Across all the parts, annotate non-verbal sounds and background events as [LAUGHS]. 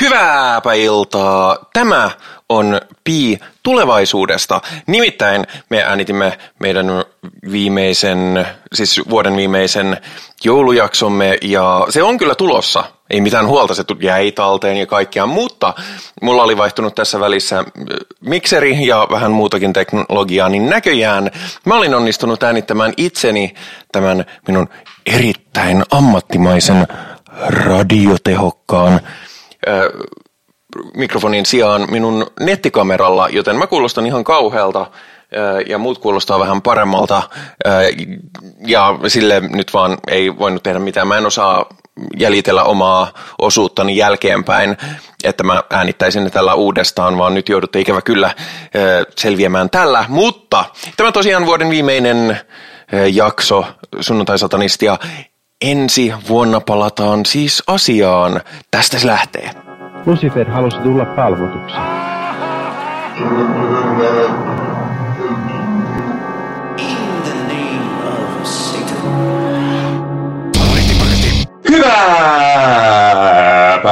Hyvääpä iltaa. Tämä on Pi tulevaisuudesta. Nimittäin me äänitimme meidän viimeisen, siis vuoden viimeisen joulujaksomme ja se on kyllä tulossa. Ei mitään huolta, se jäi talteen ja kaikkea, mutta mulla oli vaihtunut tässä välissä mikseri ja vähän muutakin teknologiaa, niin näköjään mä olin onnistunut äänittämään itseni tämän minun erittäin ammattimaisen radiotehokkaan mikrofonin sijaan minun nettikameralla, joten mä kuulostan ihan kauhealta ja muut kuulostaa vähän paremmalta ja sille nyt vaan ei voinut tehdä mitään. Mä en osaa jäljitellä omaa osuuttani jälkeenpäin, että mä äänittäisin ne tällä uudestaan, vaan nyt joudutte ikävä kyllä selviämään tällä. Mutta tämä tosiaan vuoden viimeinen jakso sunnuntai-satanistia. Ensi vuonna palataan siis asiaan. Tästä se lähtee. Lucifer halusi tulla palvotuksi. Hyvääpä,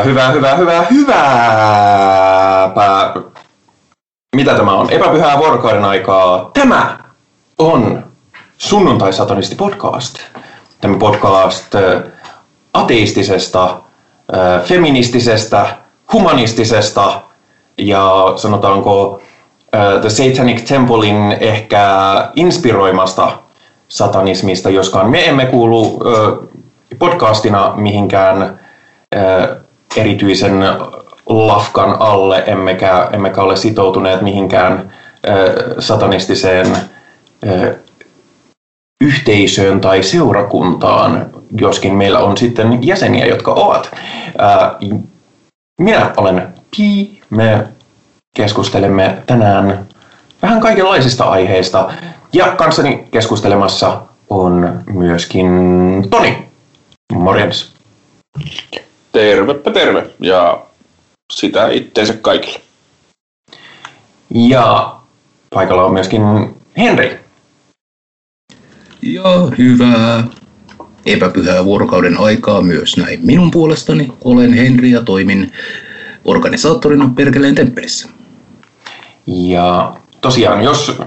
hyvää, hyvää, hyvää, hyvääpä. Mitä tämä on? Epäpyhää vuorokauden aikaa. Tämä on Sunnuntai-satanisti podcast. Tämä podcast ateistisesta, feministisestä, humanistisesta ja sanotaanko The Satanic Templein ehkä inspiroimasta satanismista, joskaan me emme kuulu podcastina mihinkään erityisen lafkan alle, emmekä, emmekä ole sitoutuneet mihinkään satanistiseen yhteisöön tai seurakuntaan, joskin meillä on sitten jäseniä, jotka ovat. Minä olen Pi. Me keskustelemme tänään vähän kaikenlaisista aiheista. Ja kanssani keskustelemassa on myöskin Toni. Morjens. Tervepä terve ja sitä itteensä kaikille. Ja paikalla on myöskin Henri. Ja hyvää epäpyhää vuorokauden aikaa myös näin minun puolestani. Olen Henri ja toimin organisaattorina Perkeleen temppelissä. Ja tosiaan, jos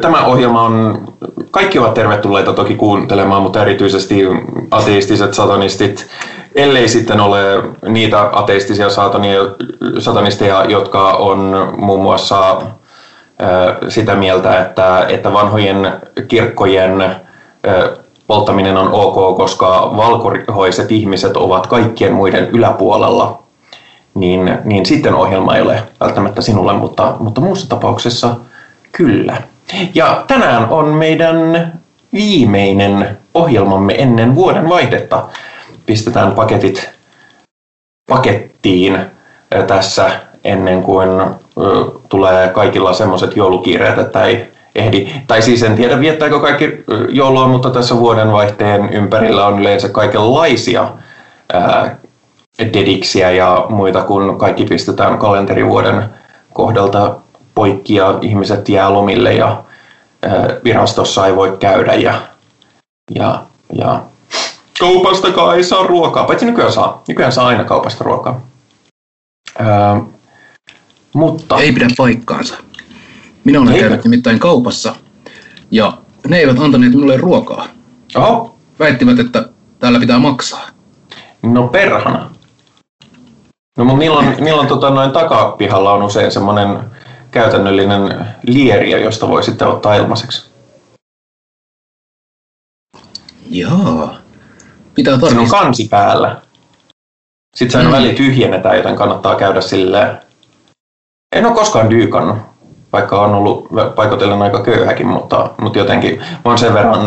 Tämä ohjelma on, kaikki ovat tervetulleita toki kuuntelemaan, mutta erityisesti ateistiset satanistit, ellei sitten ole niitä ateistisia satanisteja, jotka on muun muassa sitä mieltä, että, että vanhojen kirkkojen polttaminen on ok, koska valkohoiset ihmiset ovat kaikkien muiden yläpuolella, niin, niin sitten ohjelma ei ole välttämättä sinulle, mutta, mutta muussa tapauksessa kyllä. Ja tänään on meidän viimeinen ohjelmamme ennen vuoden vaihdetta. Pistetään paketit pakettiin tässä ennen kuin tulee kaikilla semmoiset joulukiireet, että ei ehdi. Tai siis en tiedä, viettääkö kaikki joulua, mutta tässä vuodenvaihteen ympärillä on yleensä kaikenlaisia ää, dediksiä ja muita, kun kaikki pistetään kalenterivuoden kohdalta poikki ja ihmiset jää lomille ja ää, virastossa ei voi käydä ja, ja, ja kaupastakaan ei saa ruokaa, paitsi nykyään saa. Nykyään saa aina kaupasta ruokaa. Ää, mutta... Ei pidä paikkaansa. Minä olen käynyt nimittäin kaupassa ja ne eivät antaneet minulle ruokaa. Oho. Väittivät, että täällä pitää maksaa. No perhana. No mutta milloin, milloin tota, noin takapihalla on usein semmoinen käytännöllinen lieriä, josta voi sitten ottaa ilmaiseksi? Jaa. Pitää tarkistaa. Siinä on kansi päällä. Sitten se aina mm. väli tyhjennetään, joten kannattaa käydä silleen. En ole koskaan dyykannut vaikka on ollut paikotellen aika köyhäkin, mutta, mutta jotenkin on sen verran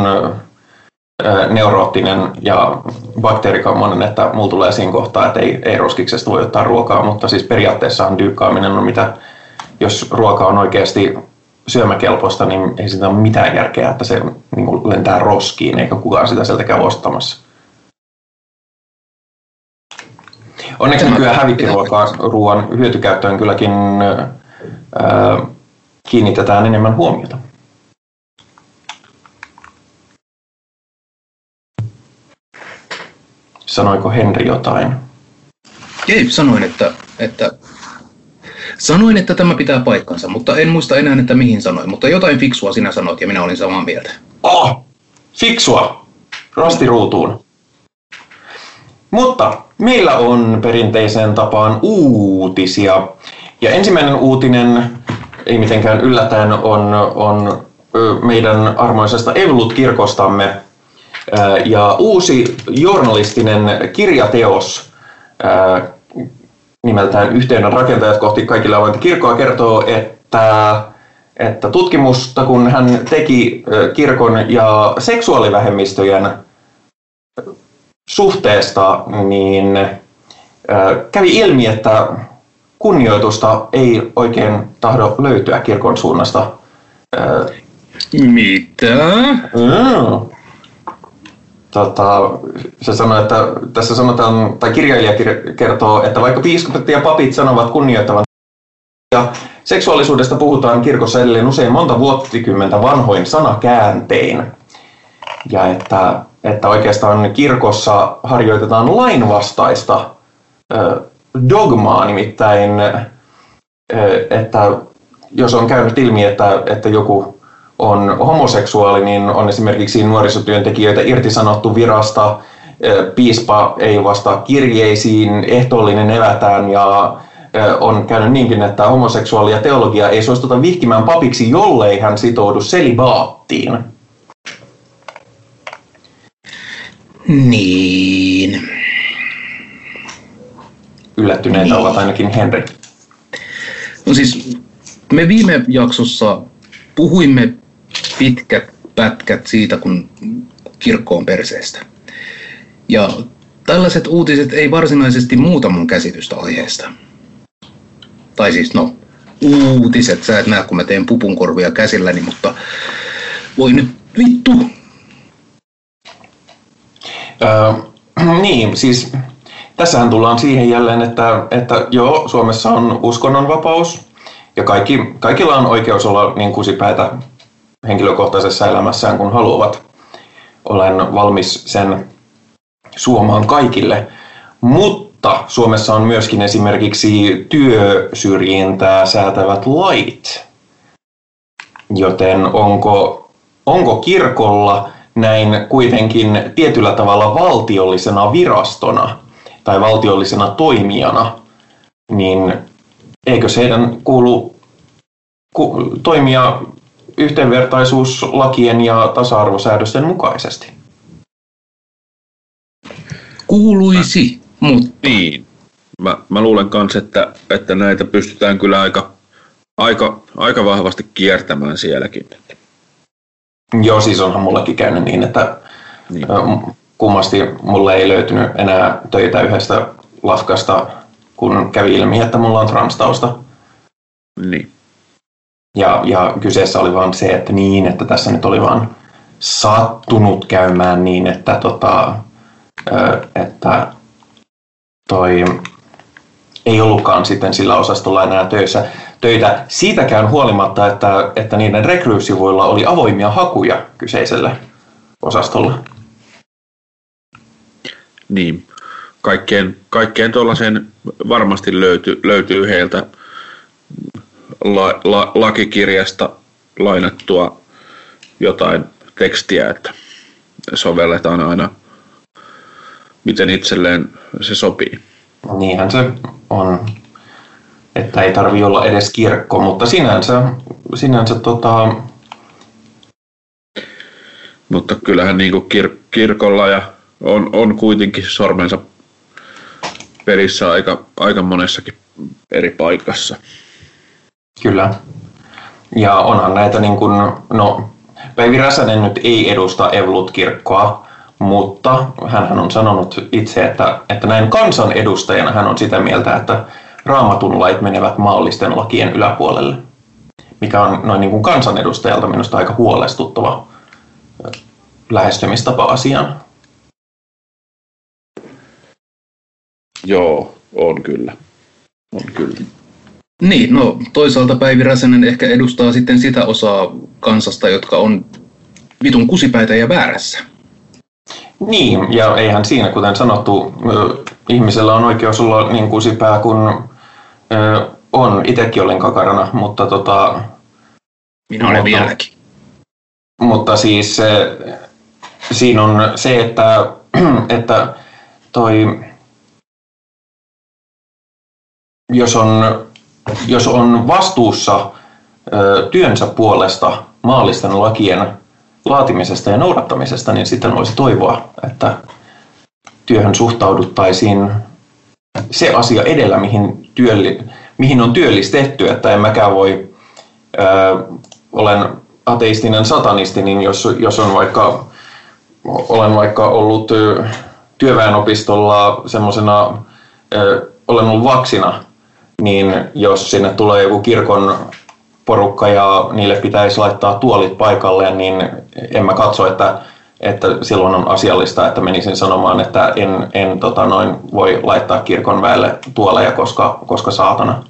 neuroottinen ja bakteerikammonen, että mulla tulee siinä kohtaa, että ei, ei roskiksesta voi ottaa ruokaa, mutta siis periaatteessahan dyykkaaminen on mitä, jos ruoka on oikeasti syömäkelpoista, niin ei sitä ole mitään järkeä, että se niin lentää roskiin, eikä kukaan sitä sieltä käy ostamassa. Onneksi nykyään hävikkiruoan hyötykäyttöön kylläkin ää, kiinnitetään enemmän huomiota. Sanoiko Henri jotain? Gabe, sanoin, että, että Sanoin, että tämä pitää paikkansa, mutta en muista enää, että mihin sanoin. Mutta jotain fiksua sinä sanoit ja minä olin samaa mieltä. Oh, fiksua. Rastiruutuun. Mutta meillä on perinteiseen tapaan uutisia. Ja ensimmäinen uutinen, ei mitenkään yllättäen, on, on meidän armoisesta Evolut-kirkostamme. Ja uusi journalistinen kirjateos nimeltään Yhteyden rakentajat kohti kaikille avointa kirkkoa kertoo, että, että tutkimusta kun hän teki kirkon ja seksuaalivähemmistöjen suhteesta, niin kävi ilmi, että kunnioitusta ei oikein tahdo löytyä kirkon suunnasta. Mitä? Mm tota, se sanoi, että tässä sanotaan, tai kirjailija kertoo, että vaikka piiskopit ja papit sanovat kunnioittavan ja seksuaalisuudesta puhutaan kirkossa edelleen usein monta vuosikymmentä vanhoin sanakääntein. Ja että, että oikeastaan kirkossa harjoitetaan lainvastaista dogmaa, nimittäin, että jos on käynyt ilmi, että, että joku on homoseksuaali, niin on esimerkiksi nuorisotyöntekijöitä irtisanottu virasta, piispa ei vastaa kirjeisiin, ehtoollinen evätään ja on käynyt niinkin, että homoseksuaali ja teologia ei suostuta vihkimään papiksi, jollei hän sitoudu selibaattiin. Niin. Yllättyneitä niin. ovat ainakin Henry. No siis me viime jaksossa puhuimme pitkät pätkät siitä, kun kirkko on perseestä. Ja tällaiset uutiset ei varsinaisesti muuta mun käsitystä aiheesta. Tai siis no, uutiset, sä et näe kun mä teen pupunkorvia käsilläni, mutta voi nyt vittu. Öö, [CLEARS THROAT] niin, siis tässähän tullaan siihen jälleen, että, että joo, Suomessa on uskonnonvapaus ja kaikki, kaikilla on oikeus olla niin kusipäätä henkilökohtaisessa elämässään, kun haluavat. Olen valmis sen suomaan kaikille. Mutta Suomessa on myöskin esimerkiksi työsyrjintää säätävät lait. Joten onko, onko kirkolla näin kuitenkin tietyllä tavalla valtiollisena virastona tai valtiollisena toimijana, niin eikö heidän kuulu toimia yhdenvertaisuuslakien ja tasa-arvosäädösten mukaisesti. Kuuluisi, mutta... Niin. Mä, mä luulen myös, että, että näitä pystytään kyllä aika, aika, aika vahvasti kiertämään sielläkin. Joo, siis onhan mullakin käynyt niin, että niin. Kummasti mulle ei löytynyt enää töitä yhdestä lafkasta, kun kävi ilmi, että mulla on transtausta. Niin. Ja, ja kyseessä oli vain se, että niin, että tässä nyt oli vain sattunut käymään niin, että, tota, että toi ei ollutkaan sitten sillä osastolla enää töissä, töitä siitäkään huolimatta, että, että niiden rekryysivuilla oli avoimia hakuja kyseiselle osastolle. Niin, kaikkeen, kaikkeen tuollaisen varmasti löytyy, löytyy heiltä la, la, lakikirjasta lainattua jotain tekstiä, että sovelletaan aina miten itselleen se sopii. Niinhän se on, että ei tarvi olla edes kirkko, mutta sinänsä, sinänsä tota... Mutta kyllähän niin kir- kirkolla ja on, on kuitenkin sormensa pelissä aika, aika monessakin eri paikassa. Kyllä. Ja onhan näitä niin kuin, no Päivi Räsänen nyt ei edusta Evolut-kirkkoa, mutta hän on sanonut itse, että, että näin kansan edustajana hän on sitä mieltä, että raamatun lait menevät maallisten lakien yläpuolelle, mikä on noin niin kuin kansanedustajalta minusta aika huolestuttava lähestymistapa asiaan. Joo, on kyllä. On kyllä. Niin, no toisaalta Päivi Räsänen ehkä edustaa sitten sitä osaa kansasta, jotka on vitun kusipäitä ja väärässä. Niin, ja eihän siinä, kuten sanottu, ihmisellä on oikeus olla niin kusipää kuin ö, on. Itsekin olin kakarana, mutta tota, Minä olen Mutta- vieläkin. mutta siis se, siinä on se, että, [CLEARS THROAT] että toi, jos on, jos on vastuussa ö, työnsä puolesta maallisten lakien laatimisesta ja noudattamisesta, niin sitten olisi toivoa, että työhön suhtauduttaisiin se asia edellä, mihin, työli, mihin on työllistetty, että en mäkään voi, ö, olen ateistinen satanisti, niin jos, jos on vaikka, olen vaikka ollut työväenopistolla semmoisena, olen ollut vaksina, niin jos sinne tulee joku kirkon porukka ja niille pitäisi laittaa tuolit paikalleen, niin en mä katso, että, että silloin on asiallista, että menisin sanomaan, että en, en tota noin, voi laittaa kirkon väelle tuoleja, koska, koska saatana.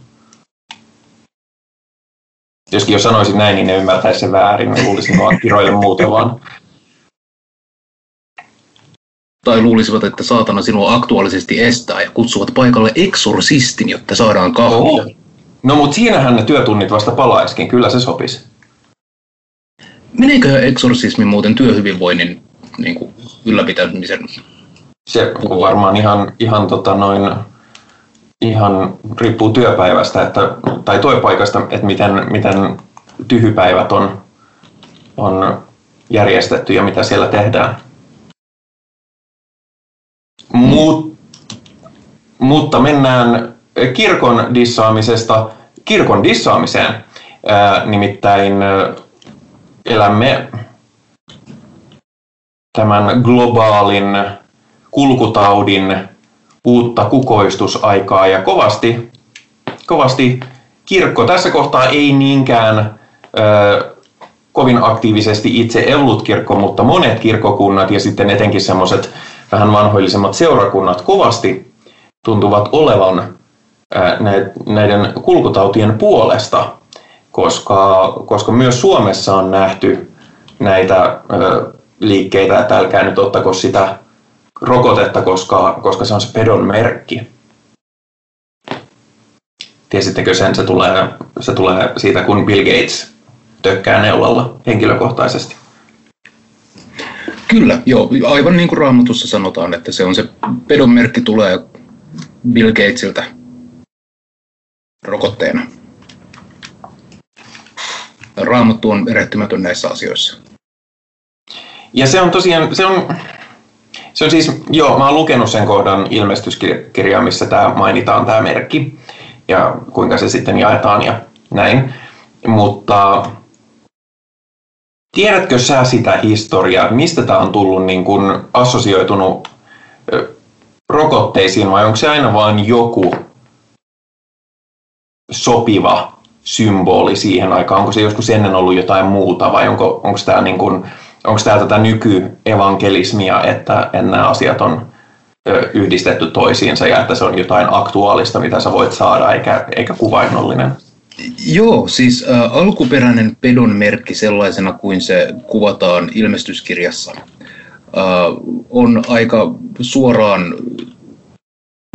Joskin jos sanoisin näin, niin ne ymmärtäisi sen väärin, ne luulisin vaan kiroille muuten vaan. Tai luulisivat, että saatana sinua aktuaalisesti estää ja kutsuvat paikalle eksorsistin, jotta saadaan kahvia. No mutta siinähän ne työtunnit vasta palaiskin, kyllä se sopisi. Meneekö eksorsismi muuten työhyvinvoinnin niin kuin, ylläpitämisen? Se on varmaan ihan, ihan, tota noin, ihan riippuu työpäivästä että, tai työpaikasta, että miten, miten tyhypäivät on, on järjestetty ja mitä siellä tehdään. Mut, mutta mennään kirkon dissaamisesta kirkon dissaamiseen. Nimittäin elämme tämän globaalin kulkutaudin uutta kukoistusaikaa ja kovasti, kovasti kirkko tässä kohtaa ei niinkään ö, kovin aktiivisesti itse Evolut-kirkko, mutta monet kirkkokunnat ja sitten etenkin semmoiset vähän vanhoillisemmat seurakunnat kovasti tuntuvat olevan näiden kulkutautien puolesta, koska, koska myös Suomessa on nähty näitä liikkeitä, että älkää nyt ottako sitä rokotetta, koska, koska se on se pedon merkki. Tiesittekö sen? Se tulee, se tulee siitä, kun Bill Gates tökkää neulalla henkilökohtaisesti. Kyllä, joo. Aivan niin kuin Raamatussa sanotaan, että se on se pedon merkki tulee Bill Gatesiltä rokotteena. Raamattu on erehtymätön näissä asioissa. Ja se on tosiaan, se on, se on siis, joo, mä oon lukenut sen kohdan ilmestyskirjaa, missä tämä mainitaan tämä merkki ja kuinka se sitten jaetaan ja näin. Mutta tiedätkö sä sitä historiaa, mistä tämä on tullut niin kuin assosioitunut rokotteisiin vai onko se aina vain joku sopiva symboli siihen aikaan? Onko se joskus ennen ollut jotain muuta vai onko, onko tämä niin kuin, onko tämä tätä nykyevankelismia, että, että nämä asiat on yhdistetty toisiinsa ja että se on jotain aktuaalista, mitä sä voit saada, eikä, eikä kuvainnollinen? Joo, siis äh, alkuperäinen pedon merkki sellaisena kuin se kuvataan ilmestyskirjassa äh, on aika suoraan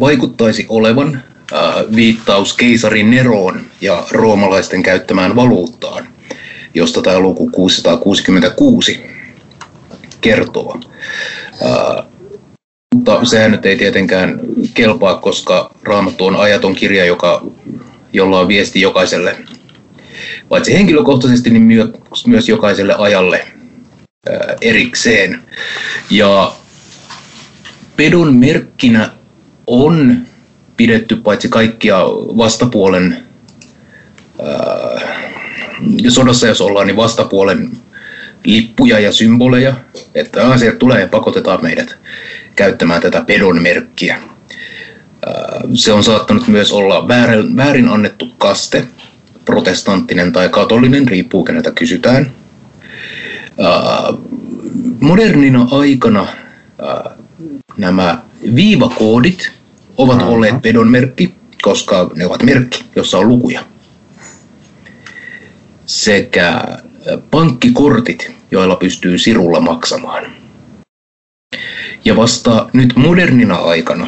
vaikuttaisi olevan äh, viittaus keisari Neroon ja roomalaisten käyttämään valuuttaan, josta tämä luku 666 kertoo. Äh, mutta sehän nyt ei tietenkään kelpaa, koska Raamattu on ajaton kirja, joka jolla on viesti jokaiselle, paitsi henkilökohtaisesti, niin myö- myös jokaiselle ajalle ää, erikseen. Ja pedon merkkinä on pidetty paitsi kaikkia vastapuolen ää, sodassa, jos ollaan, niin vastapuolen lippuja ja symboleja, että asiat tulee ja pakotetaan meidät käyttämään tätä pedon merkkiä. Se on saattanut myös olla väärin, väärin annettu kaste, protestanttinen tai katolinen, riippuu keneltä kysytään. Modernina aikana nämä viivakoodit ovat Mhm. olleet pedon merkki, koska ne ovat merkki, jossa on lukuja. Sekä pankkikortit, joilla pystyy sirulla maksamaan. Ja vasta nyt modernina aikana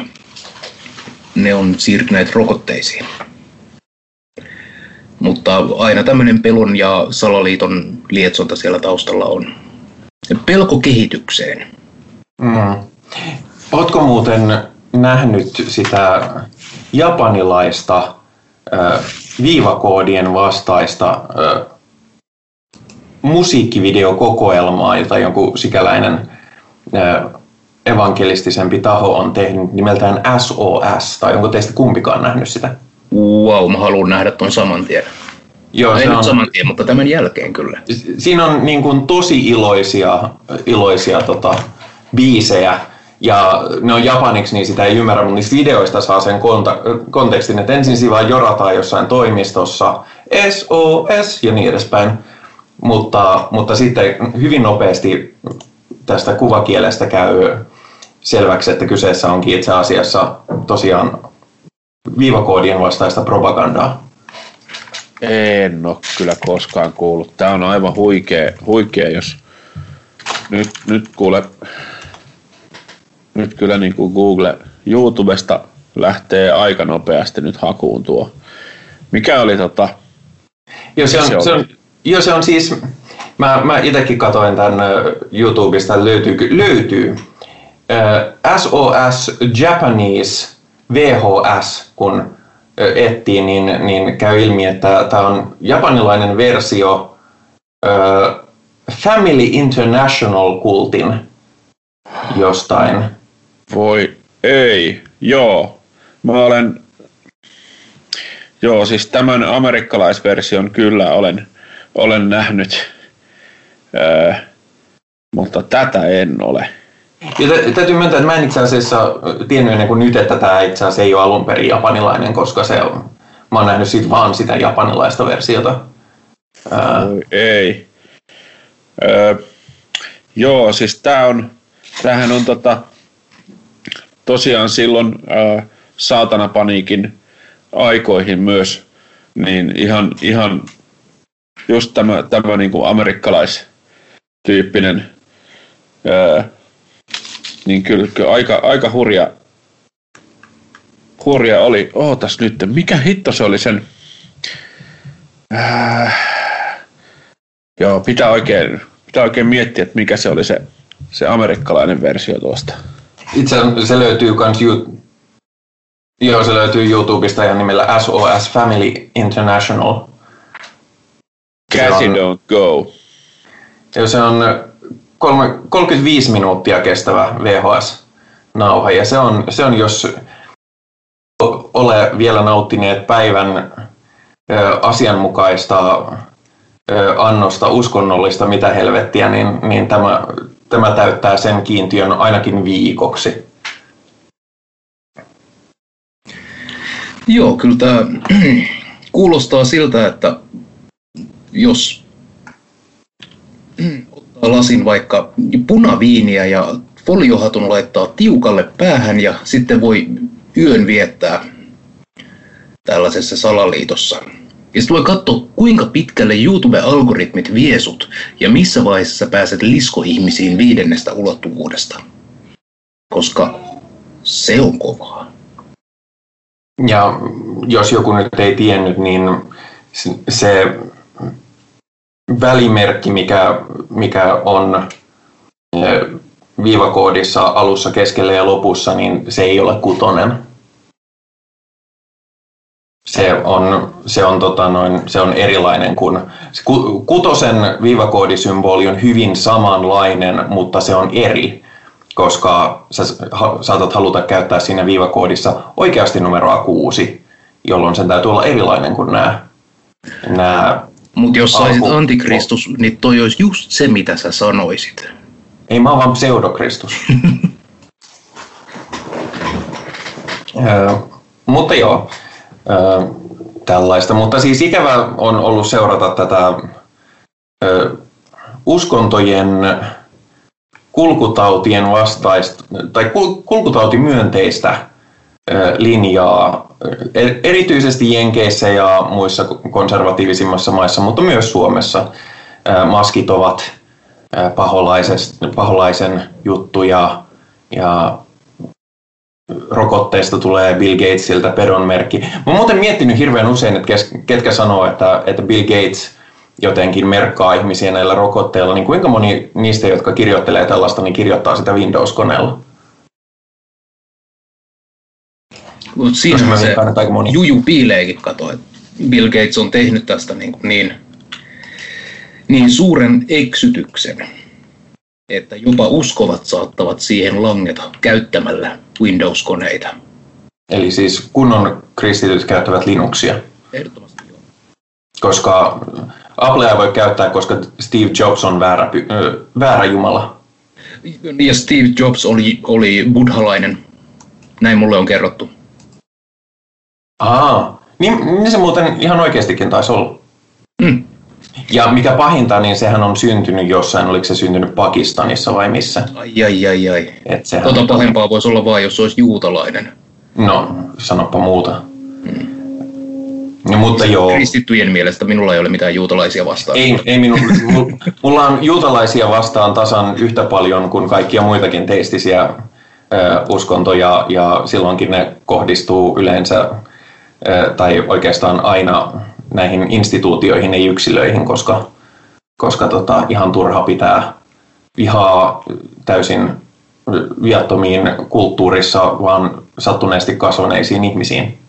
ne on siirtyneet rokotteisiin. Mutta aina tämmöinen pelon ja salaliiton lietsonta siellä taustalla on. Pelko kehitykseen. Mm. Oletko muuten nähnyt sitä japanilaista äh, viivakoodien vastaista äh, musiikkivideokokoelmaa, jota joku sikäläinen äh, evankelistisempi taho on tehnyt nimeltään SOS, tai onko teistä kumpikaan nähnyt sitä? Wow, mä haluan nähdä ton saman tien. Joo, no, Ei se nyt on, saman tien, mutta tämän jälkeen kyllä. Siinä on niin kuin tosi iloisia, iloisia tota, biisejä, ja ne on japaniksi, niin sitä ei ymmärrä, mutta niistä videoista saa sen konta- kontekstin, että ensin siinä vaan jorataan jossain toimistossa, SOS ja niin edespäin. Mutta, mutta sitten hyvin nopeasti tästä kuvakielestä käy selväksi, että kyseessä onkin itse asiassa tosiaan viivakoodien vastaista propagandaa. En ole kyllä koskaan kuullut. Tämä on aivan huikea, huikea jos nyt, nyt kuule, nyt kyllä niin kuin Google YouTubesta lähtee aika nopeasti nyt hakuun tuo. Mikä oli tota? Joo, se on, se, se on, joo, se on siis, mä, mä itsekin katoin tämän YouTubesta, löytyy, löytyy äh, SOS Japanese VHS, kun etsii, niin, niin käy ilmi, että tämä on japanilainen versio äh, Family International-kultin jostain. Voi ei, joo. Mä olen, joo siis tämän amerikkalaisversion kyllä olen, olen nähnyt, äh, mutta tätä en ole. Ja täytyy myöntää, että mä en itse asiassa tiennyt ennen kuin nyt, että tämä itse asiassa ei ole alun perin japanilainen, koska se on, mä oon nähnyt siitä vaan sitä japanilaista versiota. Ää... ei. Öö, joo, siis tämä on, tämähän on tota, tosiaan silloin ää, saatanapaniikin aikoihin myös, niin ihan, ihan just tämä, tämä niin kuin amerikkalaistyyppinen ää, niin kyllä, kyllä aika, aika hurja, hurja oli. Ootas nyt, mikä hitto se oli sen... Äh, joo, pitää oikein, pitää oikein miettiä, että mikä se oli se, se amerikkalainen versio tuosta. Itse se löytyy kans you, Joo, se löytyy YouTubesta ihan nimellä SOS Family International. Cassie don't go. Joo, se on 35 minuuttia kestävä VHS-nauha ja se on, se on jos ole vielä nauttineet päivän asianmukaista annosta uskonnollista mitä helvettiä, niin, niin tämä, tämä täyttää sen kiintiön ainakin viikoksi. Joo, kyllä tämä kuulostaa siltä, että jos lasin vaikka punaviiniä ja foliohatun laittaa tiukalle päähän ja sitten voi yön viettää tällaisessa salaliitossa. Ja sitten voi katsoa, kuinka pitkälle YouTube-algoritmit viesut ja missä vaiheessa pääset liskoihmisiin viidennestä ulottuvuudesta. Koska se on kovaa. Ja jos joku nyt ei tiennyt, niin se välimerkki, mikä, mikä on viivakoodissa alussa, keskellä ja lopussa, niin se ei ole kutonen. Se on, se on, tota noin, se on erilainen kuin... Kutosen viivakoodisymboli on hyvin samanlainen, mutta se on eri, koska sä saatat haluta käyttää siinä viivakoodissa oikeasti numeroa kuusi, jolloin sen täytyy olla erilainen kuin nämä, nämä mutta jos saisit Alku. antikristus, niin toi olisi just se, mitä sä sanoisit. Ei mä oon vaan pseudokristus. [LAUGHS] mutta joo, tällaista. Mutta siis ikävä on ollut seurata tätä uskontojen kulkutautien vastaista tai kulkutautimyönteistä linjaa erityisesti Jenkeissä ja muissa konservatiivisimmassa maissa, mutta myös Suomessa maskit ovat paholaisen juttu ja, rokotteesta tulee Bill Gatesilta pedonmerkki. Mä oon muuten miettinyt hirveän usein, että ketkä sanoo, että, että Bill Gates jotenkin merkkaa ihmisiä näillä rokotteilla, niin kuinka moni niistä, jotka kirjoittelee tällaista, niin kirjoittaa sitä Windows-koneella? Mutta siinä se juju piileekin kato, että Bill Gates on tehnyt tästä niin, kuin niin, niin suuren eksytyksen, että jopa uskovat saattavat siihen langeta käyttämällä Windows-koneita. Eli siis kunnon kristityt käyttävät Linuxia? Ehdottomasti joo. Koska Apple ei voi käyttää, koska Steve Jobs on väärä, väärä jumala. Ja Steve Jobs oli, oli buddhalainen. Näin mulle on kerrottu. Aa, niin, niin se muuten ihan oikeastikin taisi olla. Mm. Ja mikä pahinta, niin sehän on syntynyt jossain, oliko se syntynyt Pakistanissa vai missä? Ai ai ai ai. Et sehän tota pahempaa voisi olla vain, jos se olisi juutalainen. No, sanoppa muuta. Mm. No, mutta joo. Kristittyjen mielestä minulla ei ole mitään juutalaisia vastaan. Ei, ei minu, mulla on juutalaisia vastaan tasan yhtä paljon kuin kaikkia muitakin teistisiä ö, uskontoja, ja silloinkin ne kohdistuu yleensä tai oikeastaan aina näihin instituutioihin, ei yksilöihin, koska, koska tota, ihan turha pitää vihaa täysin viattomiin kulttuurissa, vaan sattuneesti kasvaneisiin ihmisiin.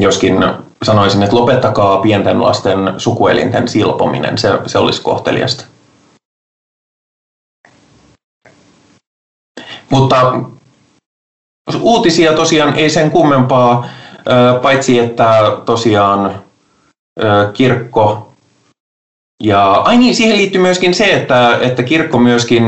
Joskin sanoisin, että lopettakaa pienten lasten sukuelinten silpominen, se, se olisi kohteliasta. Mutta uutisia tosiaan ei sen kummempaa, paitsi että tosiaan kirkko ja ai niin, siihen liittyy myöskin se, että, että kirkko myöskin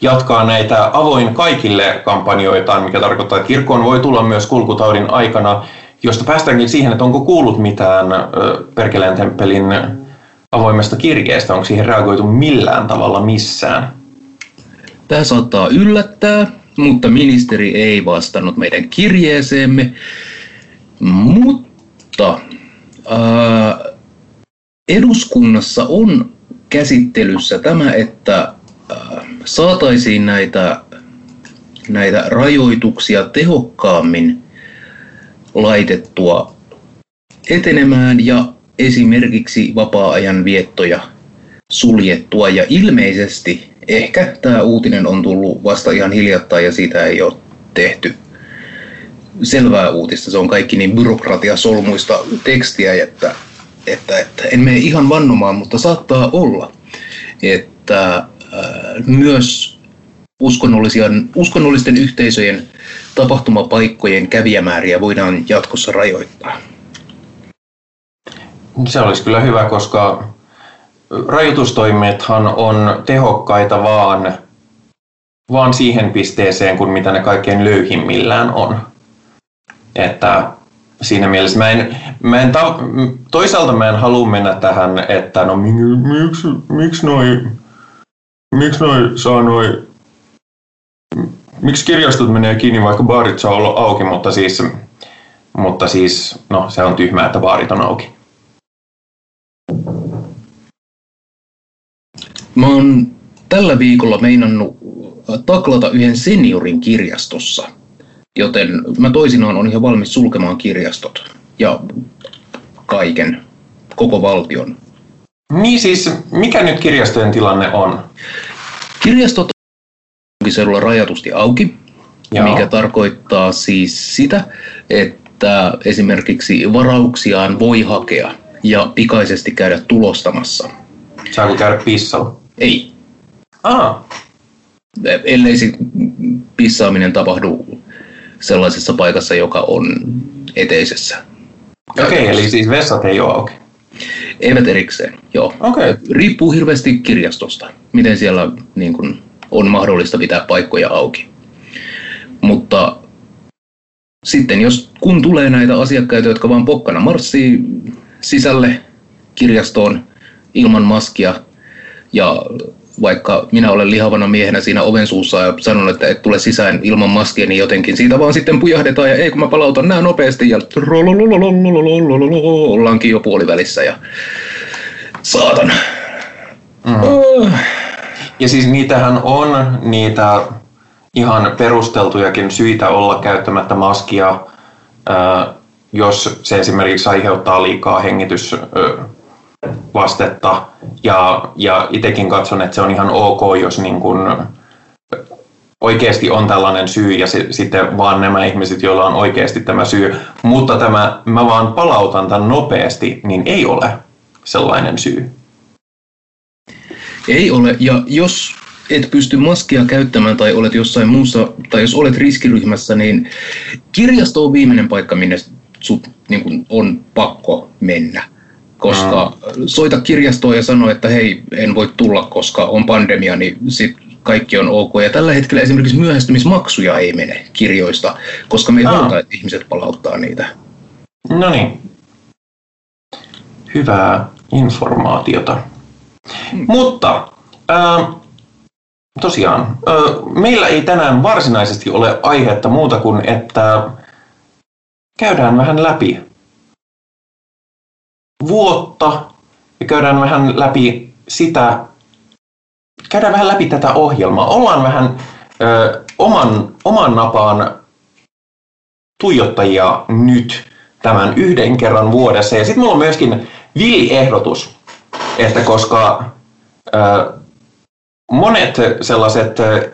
jatkaa näitä avoin kaikille kampanjoitaan, mikä tarkoittaa, että kirkkoon voi tulla myös kulkutaudin aikana, josta päästäänkin siihen, että onko kuullut mitään Perkeleen temppelin avoimesta kirjeestä, onko siihen reagoitu millään tavalla missään? Tämä saattaa yllättää, mutta ministeri ei vastannut meidän kirjeeseemme. Mutta ää, eduskunnassa on käsittelyssä tämä, että ää, saataisiin näitä, näitä rajoituksia tehokkaammin laitettua etenemään ja esimerkiksi vapaa-ajan viettoja suljettua. Ja ilmeisesti ehkä tämä uutinen on tullut vasta ihan hiljattain ja siitä ei ole tehty selvää uutista. Se on kaikki niin byrokratiasolmuista tekstiä, että, että, että en mene ihan vannomaan, mutta saattaa olla, että ää, myös uskonnollisten yhteisöjen tapahtumapaikkojen kävijämääriä voidaan jatkossa rajoittaa. Se olisi kyllä hyvä, koska rajoitustoimethan on tehokkaita vaan, vaan siihen pisteeseen, kun mitä ne kaikkein löyhimmillään on. Että siinä mielessä mä en, mä en ta, toisaalta mä en halua mennä tähän, että no miksi, miksi noi, miksi noi saa noi, miksi kirjastot menee kiinni, vaikka baarit saa olla auki, mutta siis, mutta siis no se on tyhmää, että baarit on auki. Mä oon tällä viikolla meinannut taklata yhden seniorin kirjastossa, joten mä toisinaan on ihan valmis sulkemaan kirjastot ja kaiken, koko valtion. Niin siis, mikä nyt kirjastojen tilanne on? Kirjastot on rajatusti auki, Joo. mikä tarkoittaa siis sitä, että esimerkiksi varauksiaan voi hakea ja pikaisesti käydä tulostamassa. Saako käydä pissalla? Ei. Ah. Ellei se pissaaminen tapahdu sellaisessa paikassa, joka on eteisessä. Okei, okay, eli siis vessat ei ole auki? Eivät erikseen, joo. Okay. Riippuu hirveästi kirjastosta, miten siellä niin kun, on mahdollista pitää paikkoja auki. Mutta sitten jos kun tulee näitä asiakkaita, jotka vaan pokkana marssii sisälle kirjastoon ilman maskia, ja vaikka minä olen lihavana miehenä siinä oven suussa ja sanon, että et tule sisään ilman maskia, niin jotenkin siitä vaan sitten pujahdetaan ja ei kun mä palautan nämä nopeasti ja ollaankin jo puolivälissä ja saatan. Mm. Ja siis niitähän on niitä ihan perusteltujakin syitä olla käyttämättä maskia, jos se esimerkiksi aiheuttaa liikaa hengitysvastetta. Ja, ja itsekin katson, että se on ihan ok, jos niin kun oikeasti on tällainen syy ja se, sitten vaan nämä ihmiset, joilla on oikeasti tämä syy. Mutta tämä, mä vaan palautan tämän nopeasti, niin ei ole sellainen syy. Ei ole, ja jos et pysty maskia käyttämään tai olet jossain muussa, tai jos olet riskiryhmässä, niin kirjasto on viimeinen paikka, minne sut niin kuin, on pakko mennä. Koska mm. soita kirjastoon ja sano, että hei, en voi tulla, koska on pandemia, niin sit kaikki on ok. Ja tällä hetkellä esimerkiksi myöhästymismaksuja ei mene kirjoista, koska me ei haluta, että ihmiset palauttaa niitä. No niin. Hyvää informaatiota. Hmm. Mutta äh, tosiaan, äh, meillä ei tänään varsinaisesti ole aihetta muuta kuin, että käydään vähän läpi vuotta ja käydään vähän läpi sitä, käydään vähän läpi tätä ohjelmaa. Ollaan vähän ö, oman, oman napaan tuijottajia nyt tämän yhden kerran vuodessa. Ja sitten mulla on myöskin villi-ehdotus, että koska ö, monet sellaiset ö,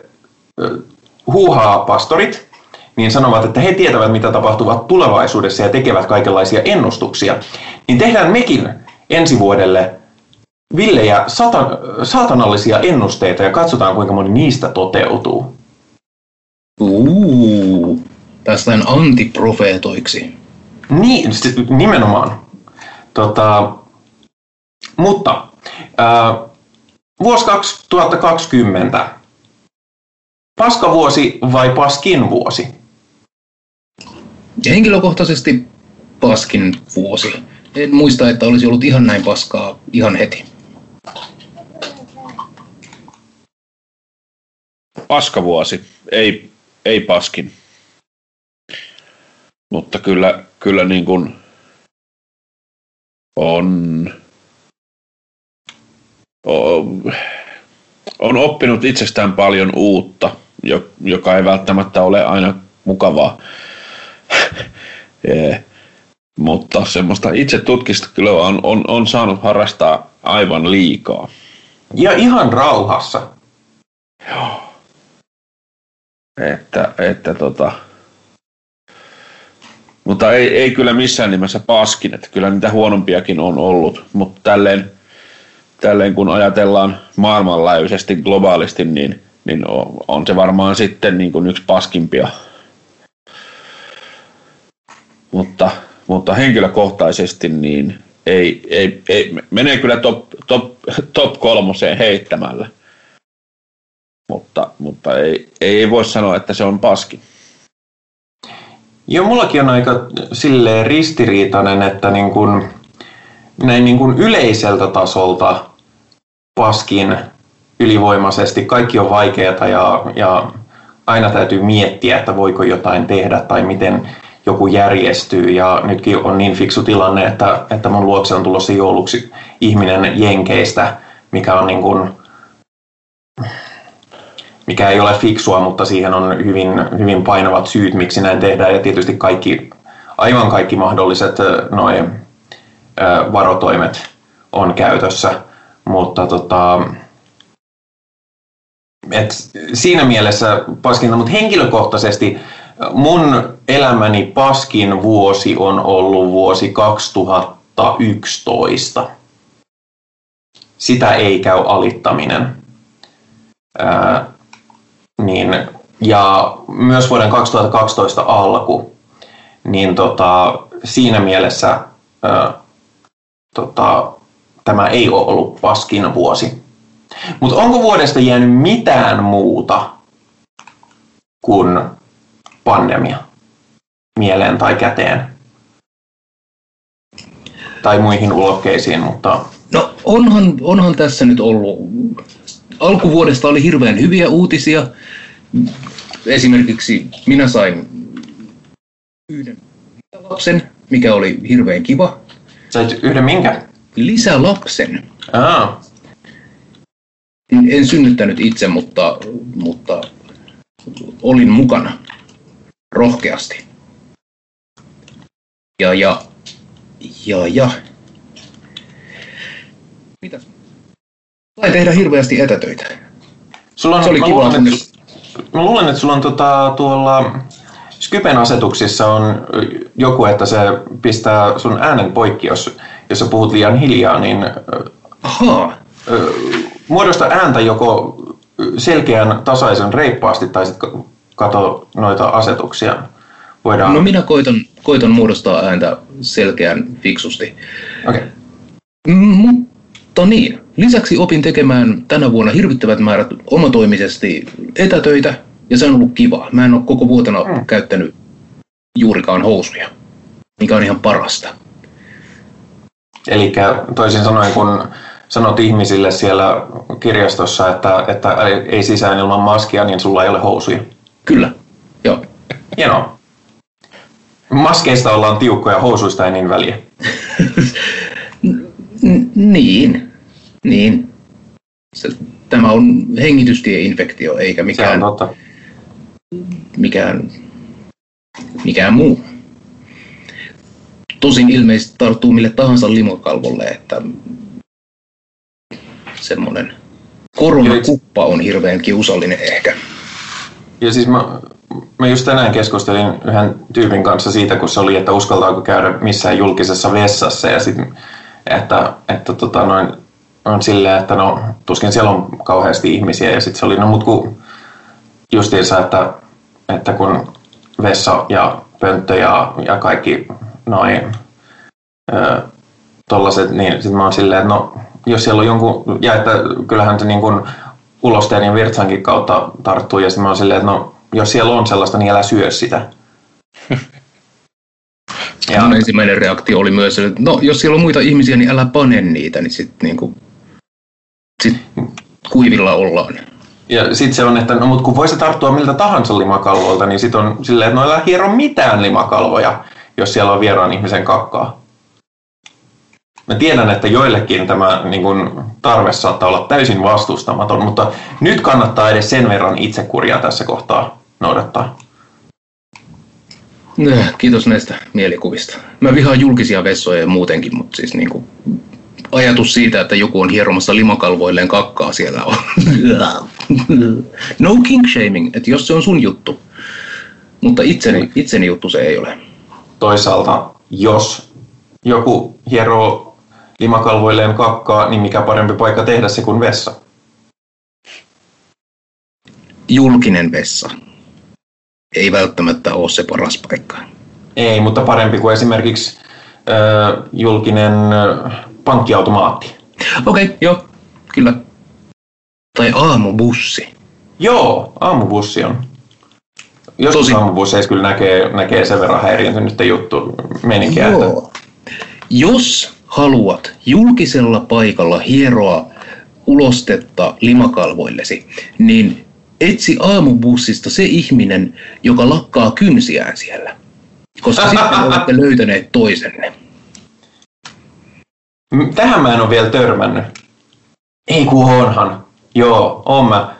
huuhaa-pastorit niin sanovat, että he tietävät, mitä tapahtuvat tulevaisuudessa ja tekevät kaikenlaisia ennustuksia, niin tehdään mekin ensi vuodelle villejä satan, saatanallisia ennusteita ja katsotaan, kuinka moni niistä toteutuu. Uuu, päästään antiprofeetoiksi. Niin, nimenomaan. Tota, mutta ää, vuosi 2020. Paskavuosi vai paskin vuosi? Henkilökohtaisesti paskin vuosi. En muista, että olisi ollut ihan näin paskaa ihan heti. paskavuosi, ei, ei paskin. Mutta kyllä, kyllä niin kuin on, on, oppinut itsestään paljon uutta, joka ei välttämättä ole aina mukavaa. [LAUGHS] Mutta semmoista itse tutkista kyllä on, on, on saanut harrastaa aivan liikaa. Ja ihan rauhassa. Joo että, että tota, mutta ei, ei kyllä missään nimessä paskin, että kyllä niitä huonompiakin on ollut, mutta tälleen, tälleen kun ajatellaan maailmanlaajuisesti globaalisti, niin, niin on, on se varmaan sitten niin kuin yksi paskimpia. Mutta, mutta henkilökohtaisesti niin ei, ei, ei, menee kyllä top, top, top kolmoseen heittämällä mutta, mutta ei, ei voi sanoa, että se on paski. Joo, mullakin on aika silleen ristiriitainen, että niin kun, näin niin kun yleiseltä tasolta paskin ylivoimaisesti. Kaikki on vaikeaa ja, ja aina täytyy miettiä, että voiko jotain tehdä tai miten joku järjestyy. Ja nytkin on niin fiksu tilanne, että, että mun luokse on tulossa jouluksi ihminen Jenkeistä, mikä on niin kuin mikä ei ole fiksua, mutta siihen on hyvin, hyvin painavat syyt, miksi näin tehdään. Ja tietysti kaikki, aivan kaikki mahdolliset noin varotoimet on käytössä. Mutta tota, et siinä mielessä paskinta, mutta henkilökohtaisesti mun elämäni paskin vuosi on ollut vuosi 2011. Sitä ei käy alittaminen niin, ja myös vuoden 2012 alku, niin tota, siinä mielessä ää, tota, tämä ei ole ollut paskin vuosi. Mutta onko vuodesta jäänyt mitään muuta kuin pandemia mieleen tai käteen? Tai muihin ulokkeisiin, mutta... No onhan, onhan tässä nyt ollut alkuvuodesta oli hirveän hyviä uutisia. Esimerkiksi minä sain yhden lapsen, mikä oli hirveän kiva. Sait yhden minkä? Lisälapsen. Aa. En synnyttänyt itse, mutta, mutta olin mukana rohkeasti. Ja, ja, ja, ja. Mitäs? Sai tehdä hirveästi etätöitä. Sulla on, Se oli mä, kiva, luulen, että, mä luulen, että sulla on tota, tuolla Skypen asetuksissa on joku, että se pistää sun äänen poikki, jos, jos sä puhut liian hiljaa, niin ö, muodosta ääntä joko selkeän, tasaisen, reippaasti tai sitten kato noita asetuksia. Voidaan... no minä koitan, koitan muodostaa ääntä selkeän fiksusti. Okei. Okay. Mutta niin, lisäksi opin tekemään tänä vuonna hirvittävät määrät omatoimisesti etätöitä, ja se on ollut kiva. Mä en ole koko vuotena Mm. käyttänyt juurikaan housuja, mikä on ihan parasta. Eli toisin sanoen, kun sanot ihmisille siellä kirjastossa, että, että ei sisään ilman maskia, niin sulla ei ole housuja. Kyllä, joo. Hienoa. Maskeista ollaan tiukkoja, housuista ei niin väliä. [LAUGHS] N- niin, niin. Se, tämä on hengitystieinfektio, eikä mikään, mikään, mikään muu. Tosin ilmeisesti tarttuu mille tahansa limokalvolle, että semmoinen koronakuppa on hirveän kiusallinen ehkä. Ja siis mä, mä just tänään keskustelin yhden tyypin kanssa siitä, kun se oli, että uskaltaako käydä missään julkisessa vessassa. Ja sit, että, että tota noin, on silleen, että no tuskin siellä on kauheasti ihmisiä. Ja sitten se oli, no mut kun justiinsa, että, että kun vessa ja pönttö ja, ja kaikki noin tollaset, niin sitten mä oon silleen, että no jos siellä on jonkun, ja että kyllähän se niin kuin ulosteen ja virtsankin kautta tarttuu, ja sitten mä oon silleen, että no jos siellä on sellaista, niin älä syö sitä. [LAUGHS] Ja mun ensimmäinen reaktio oli myös, että no, jos siellä on muita ihmisiä, niin älä pane niitä, niin sitten niinku, sit kuivilla ollaan. Ja sitten se on, että no, mutta kun voisi tarttua miltä tahansa limakalvolta, niin sitten on silleen, että no älä hiero mitään limakalvoja, jos siellä on vieraan ihmisen kakkaa. Mä tiedän, että joillekin tämä niin kun, tarve saattaa olla täysin vastustamaton, mutta nyt kannattaa edes sen verran itsekuria tässä kohtaa noudattaa. Kiitos näistä mielikuvista. Mä vihaan julkisia vessoja muutenkin, mutta siis niinku, ajatus siitä, että joku on hieromassa limakalvoilleen kakkaa siellä on. no king shaming, että jos se on sun juttu. Mutta itseni, itseni juttu se ei ole. Toisaalta, jos joku hieroo limakalvoilleen kakkaa, niin mikä parempi paikka tehdä se kuin vessa? Julkinen vessa ei välttämättä ole se paras paikka. Ei, mutta parempi kuin esimerkiksi ö, julkinen pankkiautomaatti. Okei, okay, joo, kyllä. Tai aamubussi. Joo, aamubussi on. Joskus Tosi- aamubusseissa kyllä näkee, näkee sen verran häiriintynyttä juttu meninkiä, että Joo. Jos haluat julkisella paikalla hieroa ulostetta limakalvoillesi, niin etsi aamubussista se ihminen, joka lakkaa kynsiään siellä. Koska sitten [LAUGHS] olette löytäneet toisenne. Tähän mä en ole vielä törmännyt. Ei kun onhan. Joo, on mä.